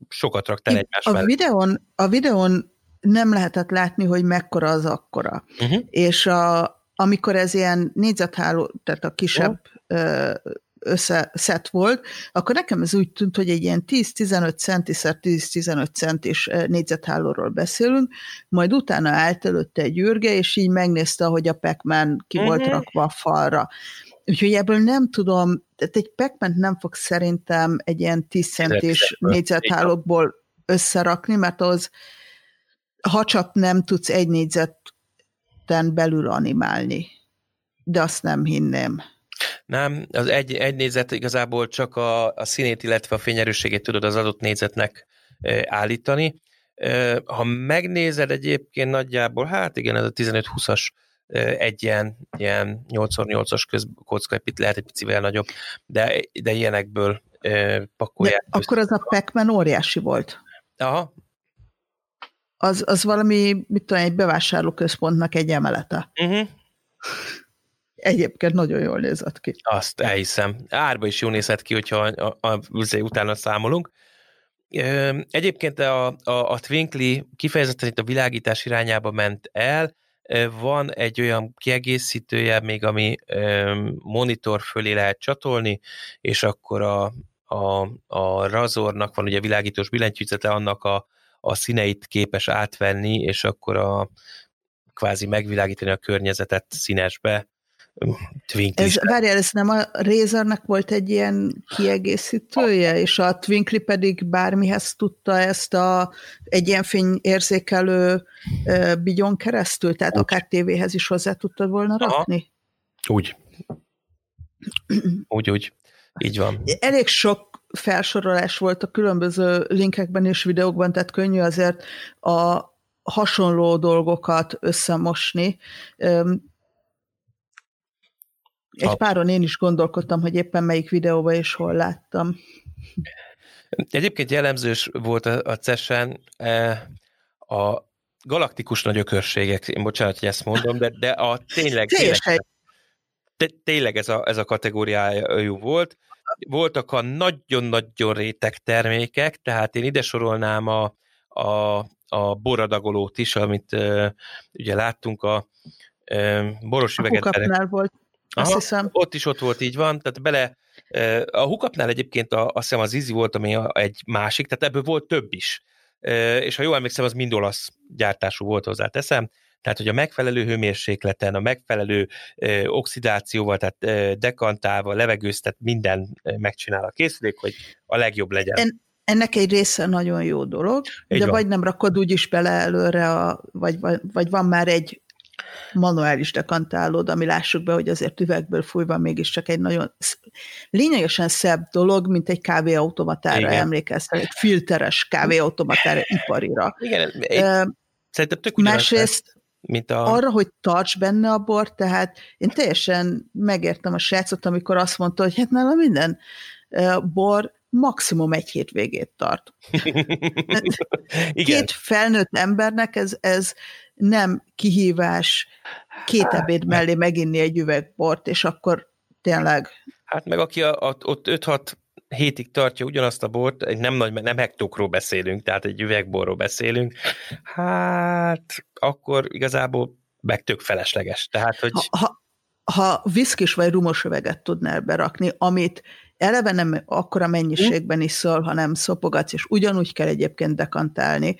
sokat raktál egymás a mellett. Videón, a videón nem lehetett látni, hogy mekkora az akkora. Uh-huh. És a, amikor ez ilyen négyzetháló, tehát a kisebb oh összeszett volt, akkor nekem ez úgy tűnt, hogy egy ilyen 10-15 centiszer 10-15 centis négyzethálóról beszélünk, majd utána állt előtte egy űrge, és így megnézte, hogy a pac ki uh-huh. volt mhm. rakva a falra. Úgyhogy ebből nem tudom, tehát egy pac nem fog szerintem egy ilyen 10 centis négyzethálókból összerakni, mert az, ha csak nem tudsz egy négyzeten belül animálni. De azt nem hinném. Nem, az egy, egy nézet igazából csak a, a színét, illetve a fényerősségét tudod az adott nézetnek állítani. Ha megnézed egyébként nagyjából, hát igen, ez a 15-20-as egy ilyen, ilyen 8x8-as közkocka, itt lehet egy picivel nagyobb, de, de ilyenekből pakolják. De akkor az a pac óriási volt. Aha. Az, az valami, mit tudom, egy bevásárlóközpontnak egy emelete. Uh-huh. Egyébként nagyon jól nézett ki. Azt elhiszem. Árba is jól nézett ki, hogyha a, a, a, utána számolunk. Egyébként a, a, a Twinkly kifejezetten itt a világítás irányába ment el, van egy olyan kiegészítője még, ami monitor fölé lehet csatolni, és akkor a, a, a Razornak van ugye világítós billentyűzete, annak a, a színeit képes átvenni, és akkor a kvázi megvilágítani a környezetet színesbe, Twinkly. Ez, várjál, ez nem a Razernek volt egy ilyen kiegészítője, és a Twinkly pedig bármihez tudta ezt a egy ilyen fényérzékelő uh, bigyon keresztül, tehát úgy. akár tévéhez is hozzá tudtad volna rakni? Aha. Úgy. úgy, úgy. Így van. Elég sok felsorolás volt a különböző linkekben és videókban, tehát könnyű azért a hasonló dolgokat összemosni. Egy a... páron én is gondolkodtam, hogy éppen melyik videóban és hol láttam. Egyébként jellemzős volt a, a CES-en e, a galaktikus nagyökörségek, én bocsánat, hogy ezt mondom, de, de a tényleg, tényleg, tényleg ez a, ez a kategóriájú volt. Voltak a nagyon-nagyon réteg termékek, tehát én ide sorolnám a, a, a boradagolót is, amit uh, ugye láttunk a uh, boros üveget. volt azt Aha, hiszem. Ott is ott volt, így van, tehát bele, a hukapnál egyébként a, azt hiszem az Easy volt, ami egy másik, tehát ebből volt több is. És ha jól emlékszem, az mind olasz gyártású volt hozzá teszem, tehát, hogy a megfelelő hőmérsékleten, a megfelelő ö, oxidációval, tehát ö, dekantálva, levegőztet, minden megcsinál a készülék, hogy a legjobb legyen. En, ennek egy része nagyon jó dolog, Így de van. vagy nem rakod úgyis bele előre, a, vagy, vagy, vagy van már egy manuális dekantálód, ami lássuk be, hogy azért üvegből fújva mégiscsak egy nagyon lényegesen szebb dolog, mint egy kávéautomatára emlékeztet, egy filteres kávéautomatára iparira. Igen, uh, szerintem tök Másrészt mint a... arra, hogy tarts benne a bor, tehát én teljesen megértem a srácot, amikor azt mondta, hogy hát nála minden bor maximum egy hétvégét tart. Igen. Két felnőtt embernek ez, ez nem kihívás két hát, ebéd mellé meginni egy üvegbort, és akkor tényleg... Hát meg aki a, a, ott 5-6 hétig tartja ugyanazt a bort, nem nagy, nem hektokról beszélünk, tehát egy üvegborról beszélünk, hát akkor igazából meg tök felesleges. Tehát, hogy... Ha, ha, ha viszkis vagy rumos üveget tudnál berakni, amit eleve nem akkora mennyiségben iszol, hanem szopogatsz, és ugyanúgy kell egyébként dekantálni,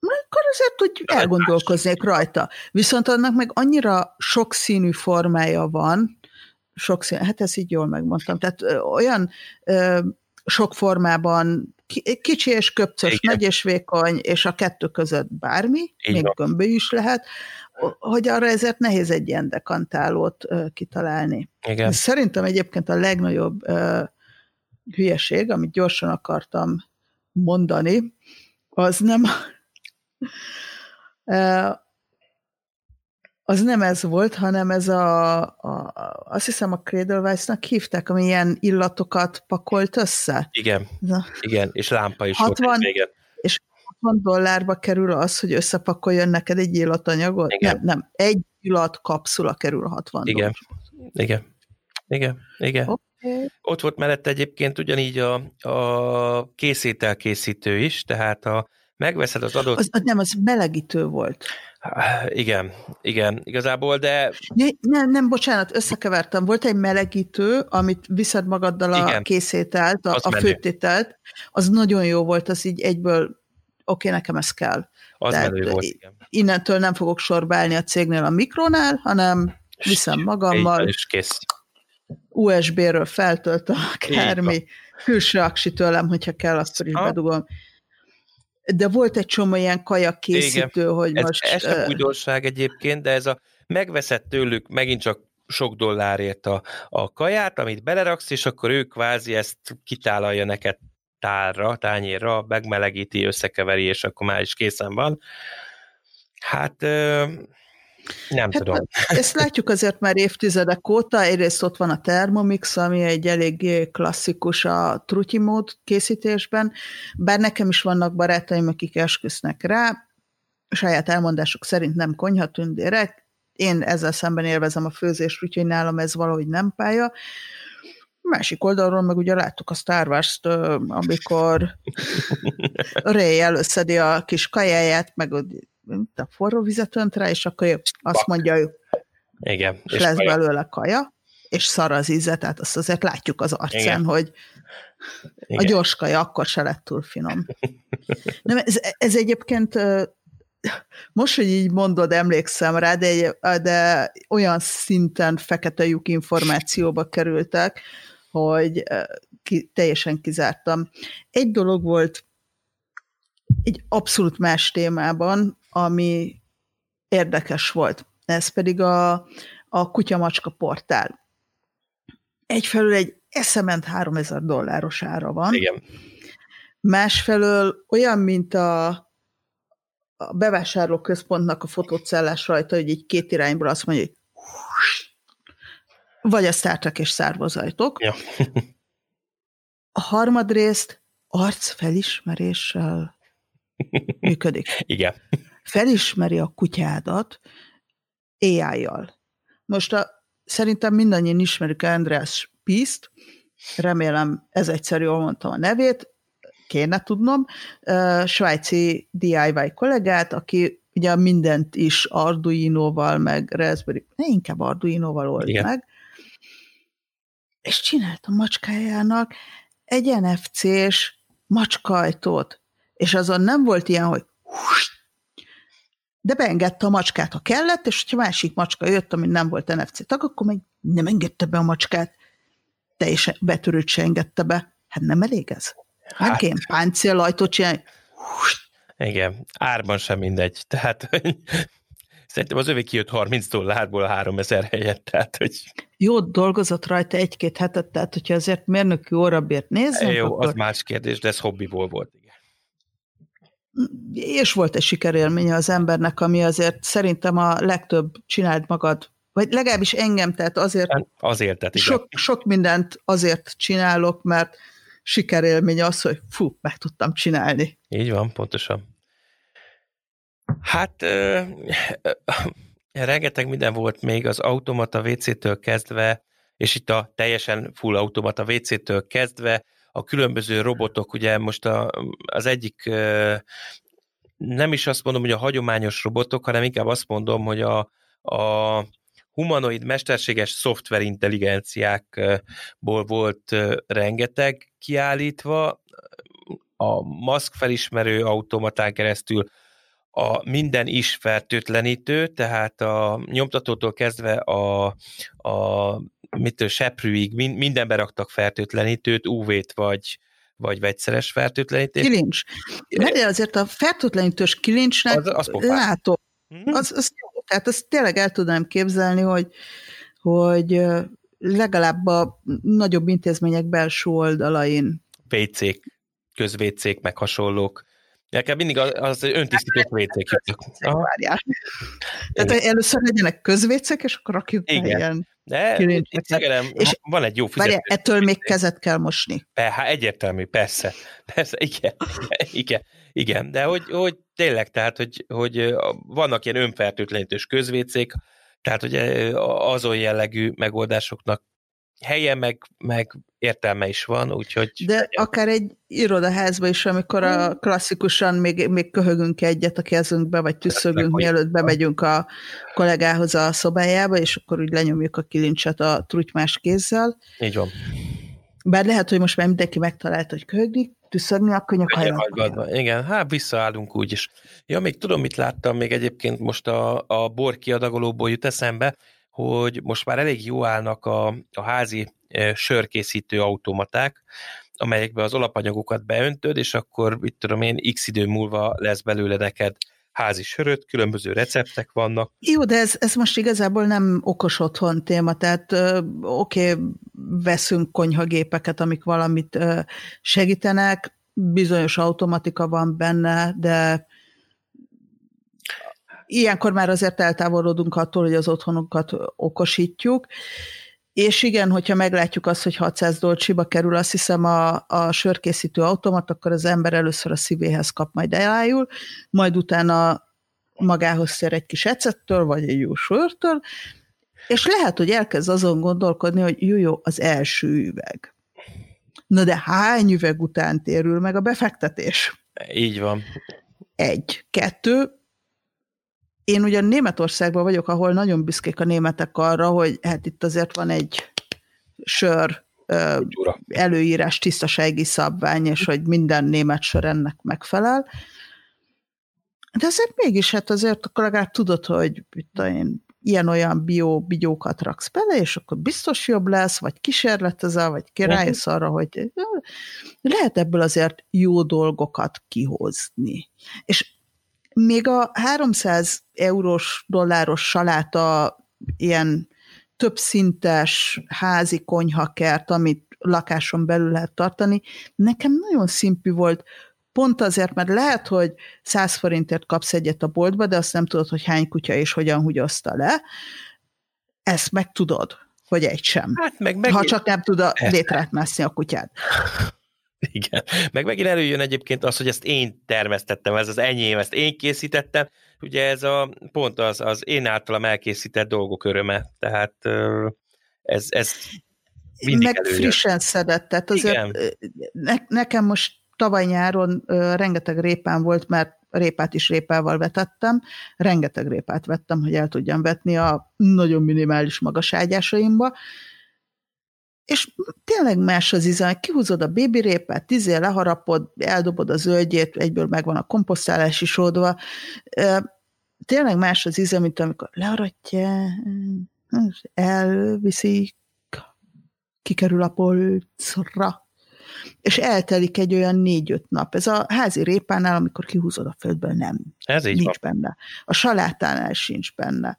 akkor azért hogy elgondolkoznék rajta. Viszont annak meg annyira sokszínű formája van, sokszínű, hát ezt így jól megmondtam, tehát olyan ö, sok formában kicsi és köpcös, Igen. nagy és vékony, és a kettő között bármi, Igen. még gömbő is lehet, hogy arra ezért nehéz egy ilyen dekantálót kitalálni. Igen. Szerintem egyébként a legnagyobb hülyeség, amit gyorsan akartam mondani, az nem az nem ez volt, hanem ez a, a azt hiszem a Cradlewise-nak hívták, ami ilyen illatokat pakolt össze. Igen, Na. igen, és lámpa is 60, volt igen. És 60 dollárba kerül az, hogy összepakoljon neked egy illatanyagot? Igen. Nem, nem, egy illat kapszula kerül 60 Igen, dollár. igen, igen, igen. Okay. Ott volt mellette egyébként ugyanígy a, a készítelkészítő is, tehát a megveszed az adott... Az nem, az melegítő volt. Igen, igen, igazából, de... Nem, nem, bocsánat, összekevertem. Volt egy melegítő, amit viszed magaddal a igen, készételt, a, a főtételt. Az nagyon jó volt, az így egyből, oké, okay, nekem ez kell. Az Tehát volt, igen. Innentől nem fogok sorbálni a cégnél a mikronál, hanem viszem magammal. És kész. USB-ről feltöltöm akármi. Külső aksi tőlem, hogyha kell, akkor is bedugom de volt egy csomó ilyen kajakészítő, Igen. hogy ez, most... Ez sem újdonság egyébként, de ez a megveszett tőlük megint csak sok dollárért a, a kaját, amit beleraksz, és akkor ő kvázi ezt kitálalja neked tálra, tányérra, megmelegíti, összekeveri, és akkor már is készen van. Hát nem hát, tudom. Ezt látjuk azért már évtizedek óta, egyrészt ott van a Thermomix, ami egy elég klasszikus a trutyi mód készítésben, bár nekem is vannak barátaim, akik esküsznek rá, saját elmondások szerint nem konyhatündérek, én ezzel szemben élvezem a főzést, úgyhogy nálam ez valahogy nem pálya. Másik oldalról meg ugye láttuk a Star Wars-t, amikor Ray előszedi a kis kajáját, meg a forró vizet önt rá, és akkor azt mondja ő, Igen. és, és lesz kaja. belőle kaja, és szar az íze, tehát azt azért látjuk az arcán, Igen. hogy Igen. a gyors kaja akkor se lett túl finom. Nem, ez, ez egyébként most, hogy így mondod, emlékszem rá, de, de olyan szinten fekete lyuk információba kerültek, hogy ki, teljesen kizártam. Egy dolog volt egy abszolút más témában, ami érdekes volt. Ez pedig a, a kutyamacska portál. Egyfelől egy eszement 3000 dolláros ára van. Igen. Másfelől olyan, mint a, a bevásárlóközpontnak a fotócellás rajta, hogy egy két irányból azt mondja, hogy vagy a Star Trek és szárvazajtok. Ja. a harmadrészt arcfelismeréssel működik. Igen felismeri a kutyádat AI-jal. Most a, szerintem mindannyian ismerjük András Piszt, remélem ez egyszer jól mondtam a nevét, kéne tudnom, svájci DIY kollégát, aki ugye mindent is Arduino-val, meg Raspberry, ne inkább Arduino-val old Igen. meg, és csinált a macskájának egy NFC-s macskajtót, és azon nem volt ilyen, hogy de beengedte a macskát, ha kellett, és hogyha másik macska jött, ami nem volt NFC tag, akkor meg nem engedte be a macskát. Teljesen betörőt se engedte be. Hát nem elég ez? Hát, nem kéne páncéllajtót csinálni. Igen, árban sem mindegy. Tehát szerintem az övé kijött 30 dollárból a 3000 helyett. Tehát, hogy... Jó, dolgozott rajta egy-két hetet, tehát hogyha azért mérnöki órabért nézzünk, Jó, akkor... az más kérdés, de ez hobbiból volt és volt egy sikerélménye az embernek, ami azért szerintem a legtöbb csinált magad, vagy legalábbis engem, tehát azért, azért tehát igen. Sok, sok mindent azért csinálok, mert sikerélmény az, hogy fú, meg tudtam csinálni. Így van, pontosan. Hát ö, ö, rengeteg minden volt még az automata WC-től kezdve, és itt a teljesen full automata WC-től kezdve, a különböző robotok, ugye most a, az egyik nem is azt mondom, hogy a hagyományos robotok, hanem inkább azt mondom, hogy a, a humanoid mesterséges szoftverintelligenciákból volt rengeteg kiállítva, a maszk felismerő automatán keresztül a minden is fertőtlenítő, tehát a nyomtatótól kezdve a, a mitől seprűig mindenbe raktak fertőtlenítőt, UV-t vagy, vagy vegyszeres fertőtlenítést. Kilincs. Mert azért a fertőtlenítős kilincsnek az, az látom. Mm-hmm. Az, az jó. Tehát azt tényleg el tudnám képzelni, hogy, hogy legalább a nagyobb intézmények belső oldalain. WC-k, közvécék, meg hasonlók Nekem mindig az, az öntisztított vécék jutok. Tehát először legyenek közvécek, és akkor rakjuk Igen. ilyen de Szegedem, és van egy jó fizető. Várjál, ettől még kezet kell mosni. Hát egyértelmű, persze. Persze, igen. igen. Igen, de hogy, hogy tényleg, tehát, hogy, hogy vannak ilyen önfertőtlenítős közvécék, tehát hogy azon jellegű megoldásoknak helye, meg, meg értelme is van, úgyhogy... De legyen. akár egy irodaházba is, amikor a hmm. klasszikusan még, még köhögünk egyet a kezünkbe, vagy tüsszögünk, mielőtt bemegyünk a kollégához a szobájába, és akkor úgy lenyomjuk a kilincset a trutymás kézzel. Így van. Bár lehet, hogy most már mindenki megtalálta, hogy köhögni, tüsszögni, akkor nyakajlat. Igen, hát visszaállunk úgy is. Ja, még tudom, mit láttam még egyébként most a, a bor kiadagolóból jut eszembe, hogy most már elég jó állnak a, a házi e, sörkészítő automaták, amelyekbe az alapanyagokat beöntöd, és akkor, mit tudom én, x idő múlva lesz belőle neked házi söröt, különböző receptek vannak. Jó, de ez, ez most igazából nem okos otthon téma, tehát oké, okay, veszünk konyhagépeket, amik valamit segítenek, bizonyos automatika van benne, de ilyenkor már azért eltávolodunk attól, hogy az otthonokat okosítjuk, és igen, hogyha meglátjuk azt, hogy 600 dolcsiba kerül, azt hiszem a, a sörkészítő automat, akkor az ember először a szívéhez kap, majd elájul, majd utána magához szér egy kis ecettől, vagy egy jó sörtől, és lehet, hogy elkezd azon gondolkodni, hogy jó, jó, az első üveg. Na de hány üveg után térül meg a befektetés? Így van. Egy. Kettő, én ugyan Németországban vagyok, ahol nagyon büszkék a németek arra, hogy hát itt azért van egy sör előírás, tisztasági szabvány, és hogy minden német sör ennek megfelel. De azért mégis, hát azért akkor legalább tudod, hogy itt én ilyen-olyan bio bigyókat raksz bele, és akkor biztos jobb lesz, vagy kísérletezel, vagy rájössz arra, hogy lehet ebből azért jó dolgokat kihozni. És még a 300 eurós, dolláros saláta ilyen több szintes házi konyhakert, amit lakáson belül lehet tartani, nekem nagyon szimpi volt, pont azért, mert lehet, hogy 100 forintért kapsz egyet a boltba, de azt nem tudod, hogy hány kutya és hogyan húgyozta le. Ezt meg tudod, hogy egy sem. Hát meg megint... Ha csak nem tud a létrát mászni a kutyád. Igen. Meg megint előjön egyébként az, hogy ezt én termesztettem, ez az enyém, ezt én készítettem. Ugye ez a pont az, az én általam elkészített dolgok öröme. Tehát ez, ez mindig Meg előjön. frissen szedett, tehát azért Igen. Ne, nekem most tavaly nyáron rengeteg répán volt, mert répát is répával vetettem, rengeteg répát vettem, hogy el tudjam vetni a nagyon minimális magas ágyásaimba, és tényleg más az íze, kihúzod a bébi répát, tízé leharapod, eldobod a zöldjét, egyből megvan a komposztálás is oldva. Tényleg más az íze, mint amikor learatja, elviszik, kikerül a polcra, és eltelik egy olyan négy-öt nap. Ez a házi répánál, amikor kihúzod a földből, nem. Ez így nincs van. benne. A salátánál sincs benne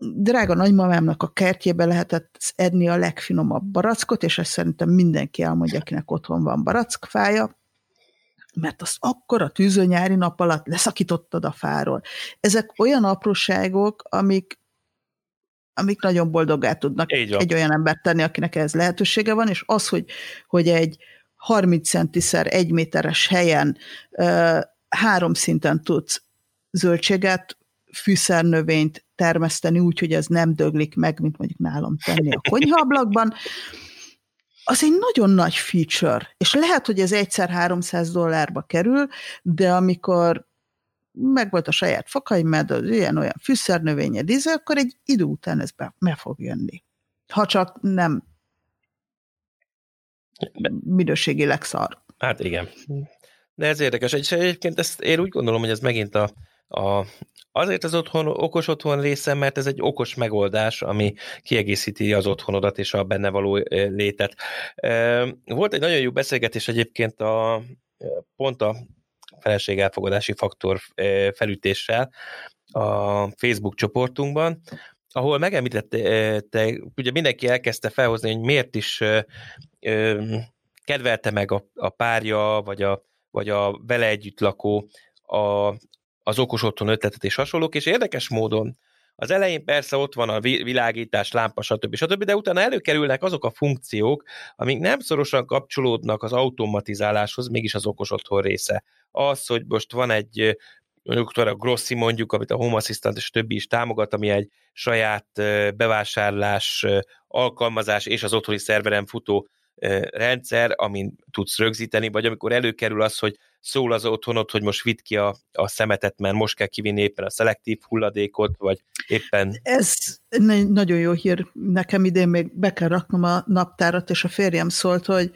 drága nagymamámnak a kertjébe lehetett edni a legfinomabb barackot, és ezt szerintem mindenki elmondja, akinek otthon van barackfája, mert azt akkor a tűző nyári nap alatt leszakítottad a fáról. Ezek olyan apróságok, amik, amik nagyon boldoggá tudnak egy olyan embert tenni, akinek ez lehetősége van, és az, hogy, hogy egy 30 centiszer egy méteres helyen három szinten tudsz zöldséget, fűszernövényt termeszteni úgy, hogy ez nem döglik meg, mint mondjuk nálam tenni a konyhaablakban, az egy nagyon nagy feature, és lehet, hogy ez egyszer 300 dollárba kerül, de amikor megvolt a saját fokai, mert az ilyen-olyan fűszernövényed íze, akkor egy idő után ez be, be fog jönni. Ha csak nem minőségileg szar. Hát igen. De ez érdekes. Egyébként ezt én úgy gondolom, hogy ez megint a, a, azért az otthon, okos otthon része, mert ez egy okos megoldás, ami kiegészíti az otthonodat és a benne való létet. Volt egy nagyon jó beszélgetés egyébként a pont a feleség elfogadási faktor felütéssel a Facebook csoportunkban, ahol megemlítette, ugye mindenki elkezdte felhozni, hogy miért is kedvelte meg a, a párja, vagy a, vagy a vele együtt lakó a az okos otthon ötletet és hasonlók, és érdekes módon az elején persze ott van a világítás, lámpa, stb. stb., de utána előkerülnek azok a funkciók, amik nem szorosan kapcsolódnak az automatizáláshoz, mégis az okos otthon része. Az, hogy most van egy mondjuk a Grossi mondjuk, amit a Home Assistant és többi is támogat, ami egy saját bevásárlás, alkalmazás és az otthoni szerveren futó rendszer, amin tudsz rögzíteni, vagy amikor előkerül az, hogy szól az otthonod, hogy most vidd ki a, a szemetet, mert most kell kivinni éppen a szelektív hulladékot, vagy éppen... Ez nagyon jó hír. Nekem idén még be kell raknom a naptárat, és a férjem szólt, hogy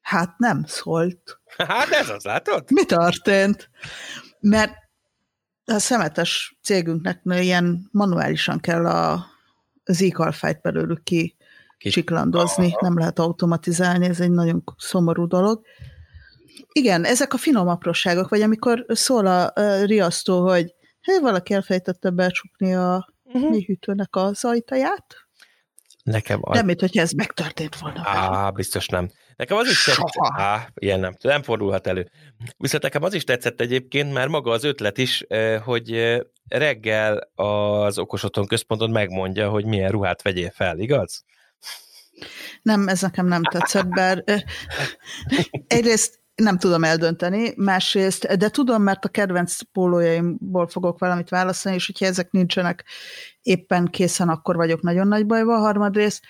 hát nem szólt. Hát ez az, látod? Mi történt? Mert a szemetes cégünknek ilyen manuálisan kell a, az ékalfájt belőlük ki csiklandozni, nem lehet automatizálni, ez egy nagyon szomorú dolog Igen, ezek a finom apróságok, vagy amikor szól a, a riasztó, hogy hé, valaki elfejtette becsukni a uh-huh. méhűtőnek az ajtaját. Nekem az... Nem, mint hogyha ez megtörtént volna. Á, biztos nem. Nekem az is tetszett. Á, ilyen nem, nem fordulhat elő. Viszont nekem az is tetszett egyébként, mert maga az ötlet is, hogy reggel az okosotthon központon megmondja, hogy milyen ruhát vegyél fel, igaz? Nem, ez nekem nem tetszett, bár egyrészt nem tudom eldönteni, másrészt, de tudom, mert a kedvenc pólójaimból fogok valamit választani, és hogyha ezek nincsenek éppen készen, akkor vagyok nagyon nagy bajban. Harmadrészt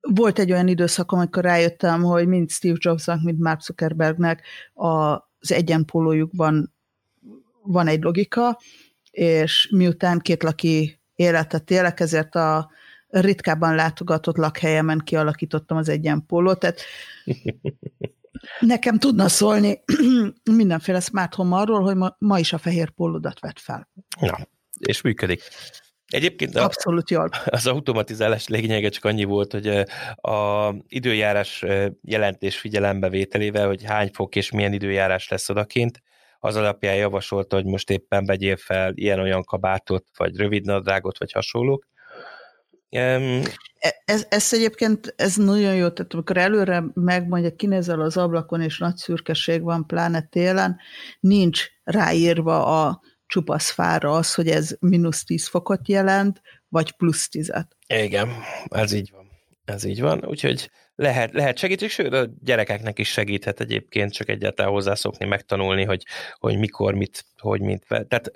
volt egy olyan időszak, amikor rájöttem, hogy mind Steve Jobsnak, mind Mark Zuckerbergnek az egyenpólójukban van egy logika, és miután két laki életet élek, ezért a ritkábban látogatott lakhelyemen kialakítottam az egyenpólót, tehát nekem tudna szólni mindenféle smart home arról, hogy ma, ma is a fehér pólódat vett fel. Na, és működik. Egyébként a, Abszolút jól. Az automatizálás lényege csak annyi volt, hogy a időjárás jelentés figyelembevételével, hogy hány fok és milyen időjárás lesz odakint, az alapján javasolta, hogy most éppen vegyél fel ilyen-olyan kabátot, vagy rövidnadrágot, vagy hasonlók. Um, ez, ez egyébként ez nagyon jó, tehát amikor előre megmondja, kinézel az ablakon, és nagy szürkeség van, pláne télen, nincs ráírva a csupasz fára az, hogy ez mínusz 10 fokot jelent, vagy plusz 10 Igen, ez így van. Ez így van, úgyhogy lehet, lehet segíteni, sőt a gyerekeknek is segíthet egyébként csak egyáltalán hozzászokni, megtanulni, hogy, hogy mikor, mit, hogy mint. Tehát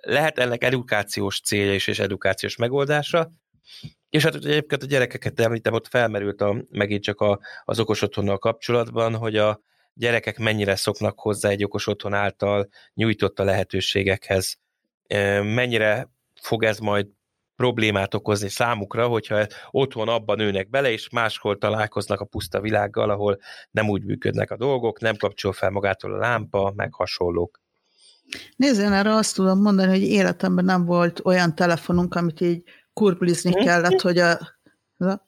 lehet ennek edukációs célja is, és edukációs megoldása, és hát egyébként a gyerekeket említem, ott felmerült a, megint csak a, az okos otthonnal kapcsolatban, hogy a gyerekek mennyire szoknak hozzá egy okos otthon által nyújtott a lehetőségekhez, mennyire fog ez majd problémát okozni számukra, hogyha otthon abban nőnek bele, és máshol találkoznak a puszta világgal, ahol nem úgy működnek a dolgok, nem kapcsol fel magától a lámpa, meg hasonlók. Nézd, én erre azt tudom mondani, hogy életemben nem volt olyan telefonunk, amit így kurblizni hm? kellett, hogy a, a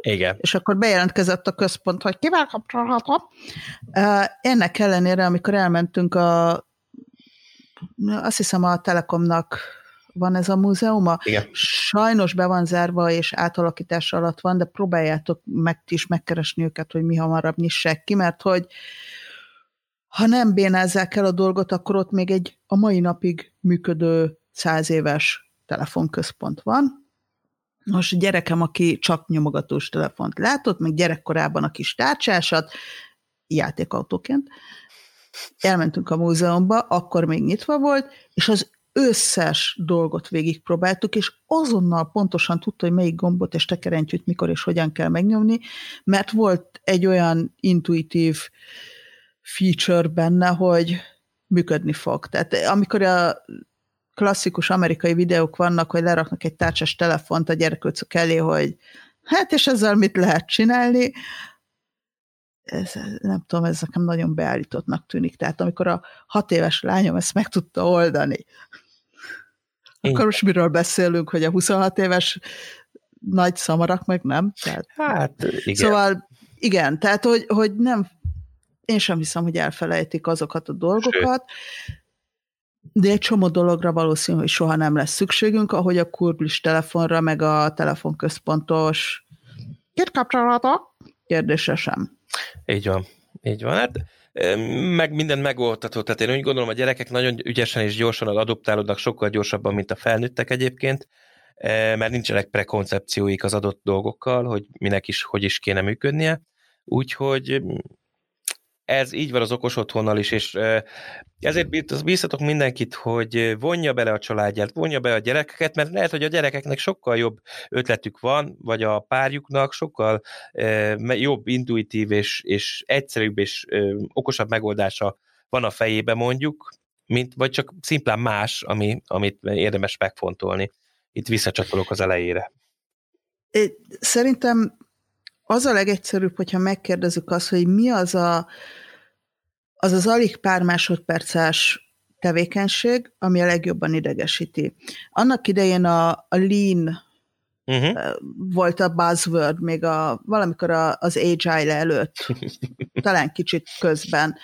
igen. És akkor bejelentkezett a központ, hogy kivel kapcsolhatom. Ennek ellenére, amikor elmentünk a azt hiszem a Telekomnak van ez a múzeuma. Igen. Sajnos be van zárva, és átalakítás alatt van, de próbáljátok meg is megkeresni őket, hogy mi hamarabb nyissák ki, mert hogy ha nem bénázzák el a dolgot, akkor ott még egy a mai napig működő száz éves telefonközpont van. Most a gyerekem, aki csak nyomogatós telefont látott, meg gyerekkorában a kis tárcsásat, játékautóként, elmentünk a múzeumba, akkor még nyitva volt, és az összes dolgot végigpróbáltuk, és azonnal pontosan tudta, hogy melyik gombot és tekerentyűt mikor és hogyan kell megnyomni, mert volt egy olyan intuitív feature benne, hogy működni fog. Tehát amikor a klasszikus amerikai videók vannak, hogy leraknak egy tárcsás telefont a gyerekőcök elé, hogy hát és ezzel mit lehet csinálni, ez, nem tudom, ez nekem nagyon beállítottnak tűnik. Tehát amikor a hat éves lányom ezt meg tudta oldani, akkor most miről beszélünk, hogy a 26 éves nagy szamarak meg nem? Tehát, hát, igen. Szóval igen, tehát hogy, hogy nem, én sem hiszem, hogy elfelejtik azokat a dolgokat, Sőt. De egy csomó dologra valószínű, hogy soha nem lesz szükségünk, ahogy a kurblis telefonra, meg a telefonközpontos két kapcsolatok kérdése sem. Így van, így van. Hát meg minden megoldható. Tehát én úgy gondolom, a gyerekek nagyon ügyesen és gyorsan adoptálódnak, sokkal gyorsabban, mint a felnőttek egyébként, mert nincsenek prekoncepcióik az adott dolgokkal, hogy minek is, hogy is kéne működnie. Úgyhogy ez így van az okos otthonnal is, és ezért bíztatok mindenkit, hogy vonja bele a családját, vonja be a gyerekeket, mert lehet, hogy a gyerekeknek sokkal jobb ötletük van, vagy a párjuknak sokkal jobb, intuitív és, és egyszerűbb és okosabb megoldása van a fejébe mondjuk, mint, vagy csak szimplán más, ami, amit érdemes megfontolni. Itt visszacsatolok az elejére. Szerintem az a legegyszerűbb, hogyha megkérdezzük azt, hogy mi az a, az, az alig pár másodperces tevékenység, ami a legjobban idegesíti. Annak idején a, a lean uh-huh. volt a buzzword még a, valamikor a, az Agile előtt, talán kicsit közben,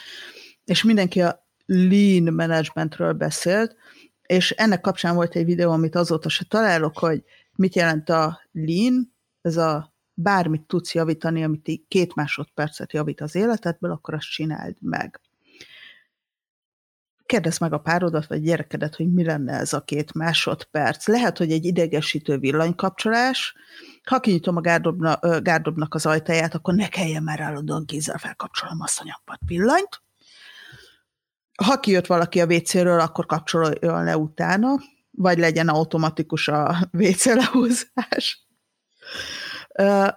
és mindenki a lean managementről beszélt, és ennek kapcsán volt egy videó, amit azóta se találok, hogy mit jelent a lean, ez a bármit tudsz javítani, amit két másodpercet javít az életedből, akkor azt csináld meg. Kérdezd meg a párodat, vagy gyerekedet, hogy mi lenne ez a két másodperc. Lehet, hogy egy idegesítő villanykapcsolás, ha kinyitom a gárdobna, gárdobnak az ajtaját, akkor ne kelljen már állandóan kézzel felkapcsolom a nyakpat villanyt. Ha kijött valaki a WC-ről, akkor kapcsoljon le utána, vagy legyen automatikus a WC lehúzás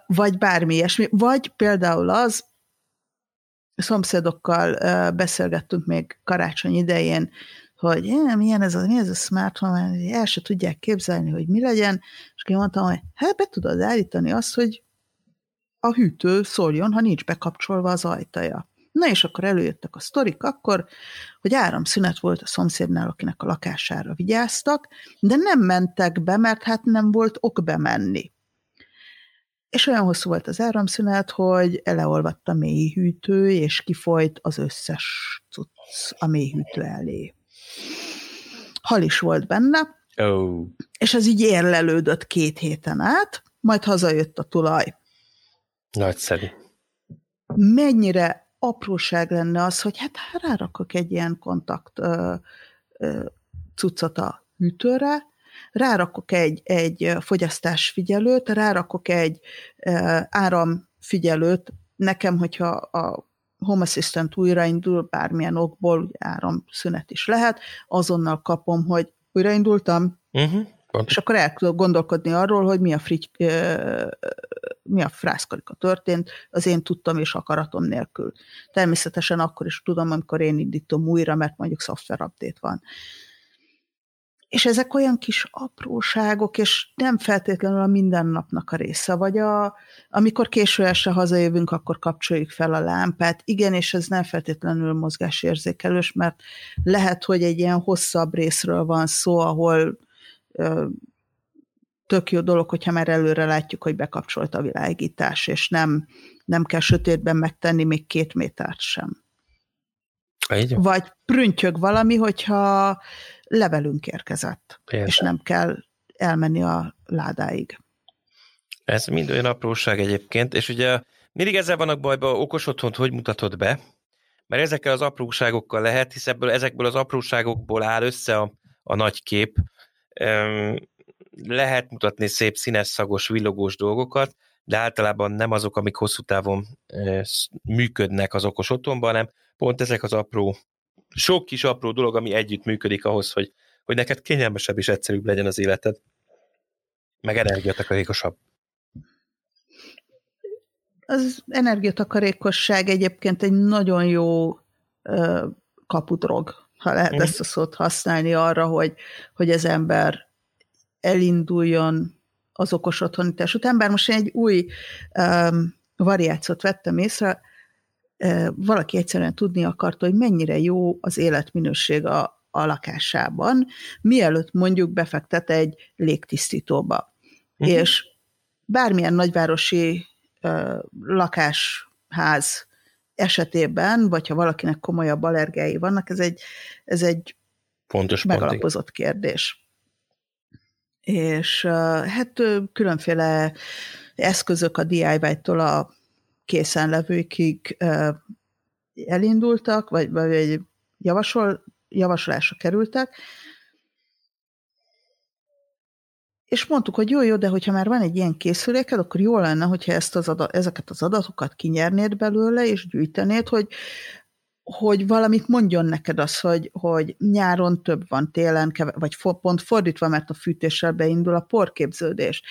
vagy bármi ilyesmi, vagy például az, szomszédokkal beszélgettünk még karácsony idején, hogy eh, milyen ez a, mi ez a smart home, el se tudják képzelni, hogy mi legyen, és én mondtam, hogy hát be tudod állítani azt, hogy a hűtő szóljon, ha nincs bekapcsolva az ajtaja. Na és akkor előjöttek a sztorik akkor, hogy áramszünet volt a szomszédnál, akinek a lakására vigyáztak, de nem mentek be, mert hát nem volt ok bemenni és olyan hosszú volt az áramszünet, hogy eleolvadt a mélyhűtő, és kifolyt az összes cucc a mélyhűtő elé. Hal is volt benne, oh. és ez így érlelődött két héten át, majd hazajött a tulaj. Nagyszerű. Mennyire apróság lenne az, hogy hát rárakok egy ilyen kontakt ö, ö, cuccot a hűtőre, rárakok egy, egy fogyasztásfigyelőt, rárakok egy áramfigyelőt, nekem, hogyha a Home Assistant újraindul, bármilyen okból áramszünet is lehet, azonnal kapom, hogy újraindultam, uh-huh. és akkor el tudok gondolkodni arról, hogy mi a, frigy, mi a frászkarika történt, az én tudtam és akaratom nélkül. Természetesen akkor is tudom, amikor én indítom újra, mert mondjuk szoftver update van. És ezek olyan kis apróságok, és nem feltétlenül a mindennapnak a része, vagy a, amikor késő este hazajövünk, akkor kapcsoljuk fel a lámpát. Igen, és ez nem feltétlenül mozgásérzékelős, mert lehet, hogy egy ilyen hosszabb részről van szó, ahol ö, tök jó dolog, hogyha már előre látjuk, hogy bekapcsolt a világítás, és nem, nem kell sötétben megtenni még két métert sem. Így. Vagy prüntjög valami, hogyha levelünk érkezett, Érde. és nem kell elmenni a ládáig. Ez mind olyan apróság egyébként, és ugye mindig ezzel vannak bajban, okos otthont hogy mutatod be, mert ezekkel az apróságokkal lehet, hisz ebből, ezekből az apróságokból áll össze a, a nagy kép. Lehet mutatni szép színes, szagos, villogós dolgokat, de általában nem azok, amik hosszú távon működnek az okos otthonban, hanem pont ezek az apró sok kis apró dolog, ami együtt működik ahhoz, hogy, hogy neked kényelmesebb és egyszerűbb legyen az életed. Meg energiatakarékosabb. Az energiatakarékosság egyébként egy nagyon jó ö, kapudrog, ha lehet mm. ezt a szót használni arra, hogy, hogy az ember elinduljon az okos otthonítás után, bár most én egy új um, variációt vettem észre, valaki egyszerűen tudni akarta, hogy mennyire jó az életminőség a, a lakásában, mielőtt mondjuk befektet egy légtisztítóba. Uh-huh. És bármilyen nagyvárosi uh, lakásház esetében, vagy ha valakinek komolyabb allergiái vannak, ez egy, ez egy Pontos megalapozott pontig. kérdés. És hát különféle eszközök a DIY-tól a készenlevőkig elindultak, vagy, vagy javasol, javasolásra kerültek, és mondtuk, hogy jó, jó, de hogyha már van egy ilyen készüléked, akkor jó lenne, hogyha ezt az adat, ezeket az adatokat kinyernéd belőle, és gyűjtenéd, hogy, hogy valamit mondjon neked az, hogy, hogy nyáron több van, télen, keve, vagy pont fordítva, mert a fűtéssel beindul a porképződés.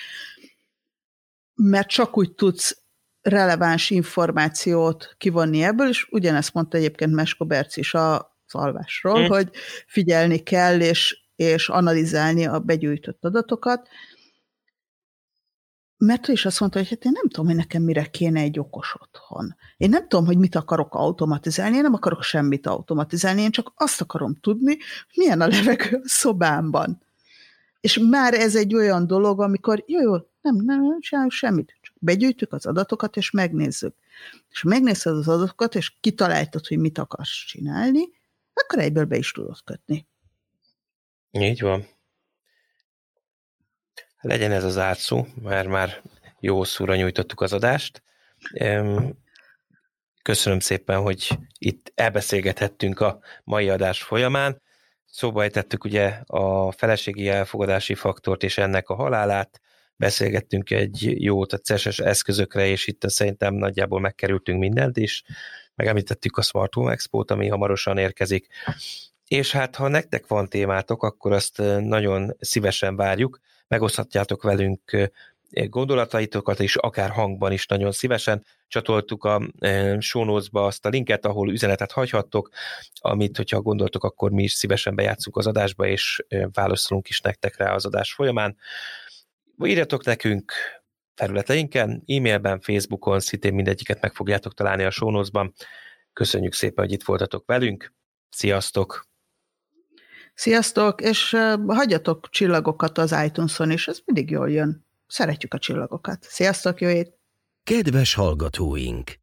Mert csak úgy tudsz releváns információt kivonni ebből, és ugyanezt mondta egyébként Mesko Berc is az alvásról, mm. hogy figyelni kell, és, és analizálni a begyűjtött adatokat, mert ő is azt mondta, hogy hát én nem tudom, hogy nekem mire kéne egy okos otthon. Én nem tudom, hogy mit akarok automatizálni, én nem akarok semmit automatizálni, én csak azt akarom tudni, milyen a levegő a szobámban. És már ez egy olyan dolog, amikor jó, jó, Nem, nem, nem csinálunk semmit. Csak begyűjtjük az adatokat, és megnézzük. És megnézed az adatokat, és kitaláltad, hogy mit akarsz csinálni, akkor egyből be is tudod kötni. Így van. Legyen ez az átszó, mert már jó szóra nyújtottuk az adást. Köszönöm szépen, hogy itt elbeszélgethettünk a mai adás folyamán. Szóba ejtettük ugye a feleségi elfogadási faktort és ennek a halálát, beszélgettünk egy jót a CES eszközökre, és itt szerintem nagyjából megkerültünk mindent is. Megemlítettük a Smart Home Expo-t, ami hamarosan érkezik. És hát, ha nektek van témátok, akkor azt nagyon szívesen várjuk. Megoszthatjátok velünk gondolataitokat, és akár hangban is nagyon szívesen. Csatoltuk a notes-ba azt a linket, ahol üzenetet hagyhattok, amit, hogyha gondoltok, akkor mi is szívesen bejátszunk az adásba, és válaszolunk is nektek rá az adás folyamán. Írjatok nekünk területeinken, e-mailben, Facebookon, szintén mindegyiket meg fogjátok találni a notes-ban. Köszönjük szépen, hogy itt voltatok velünk. Sziasztok! Sziasztok, és hagyjatok csillagokat az iTunes-on is, ez mindig jól jön. Szeretjük a csillagokat. Sziasztok, jó ét! Kedves hallgatóink!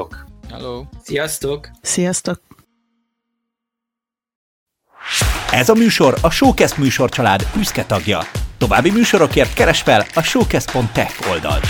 Sziasztok! Hello! Sziasztok! Sziasztok! Ez a műsor a Showcast műsorcsalád büszke tagja. További műsorokért keres fel a showcast.tech oldalt.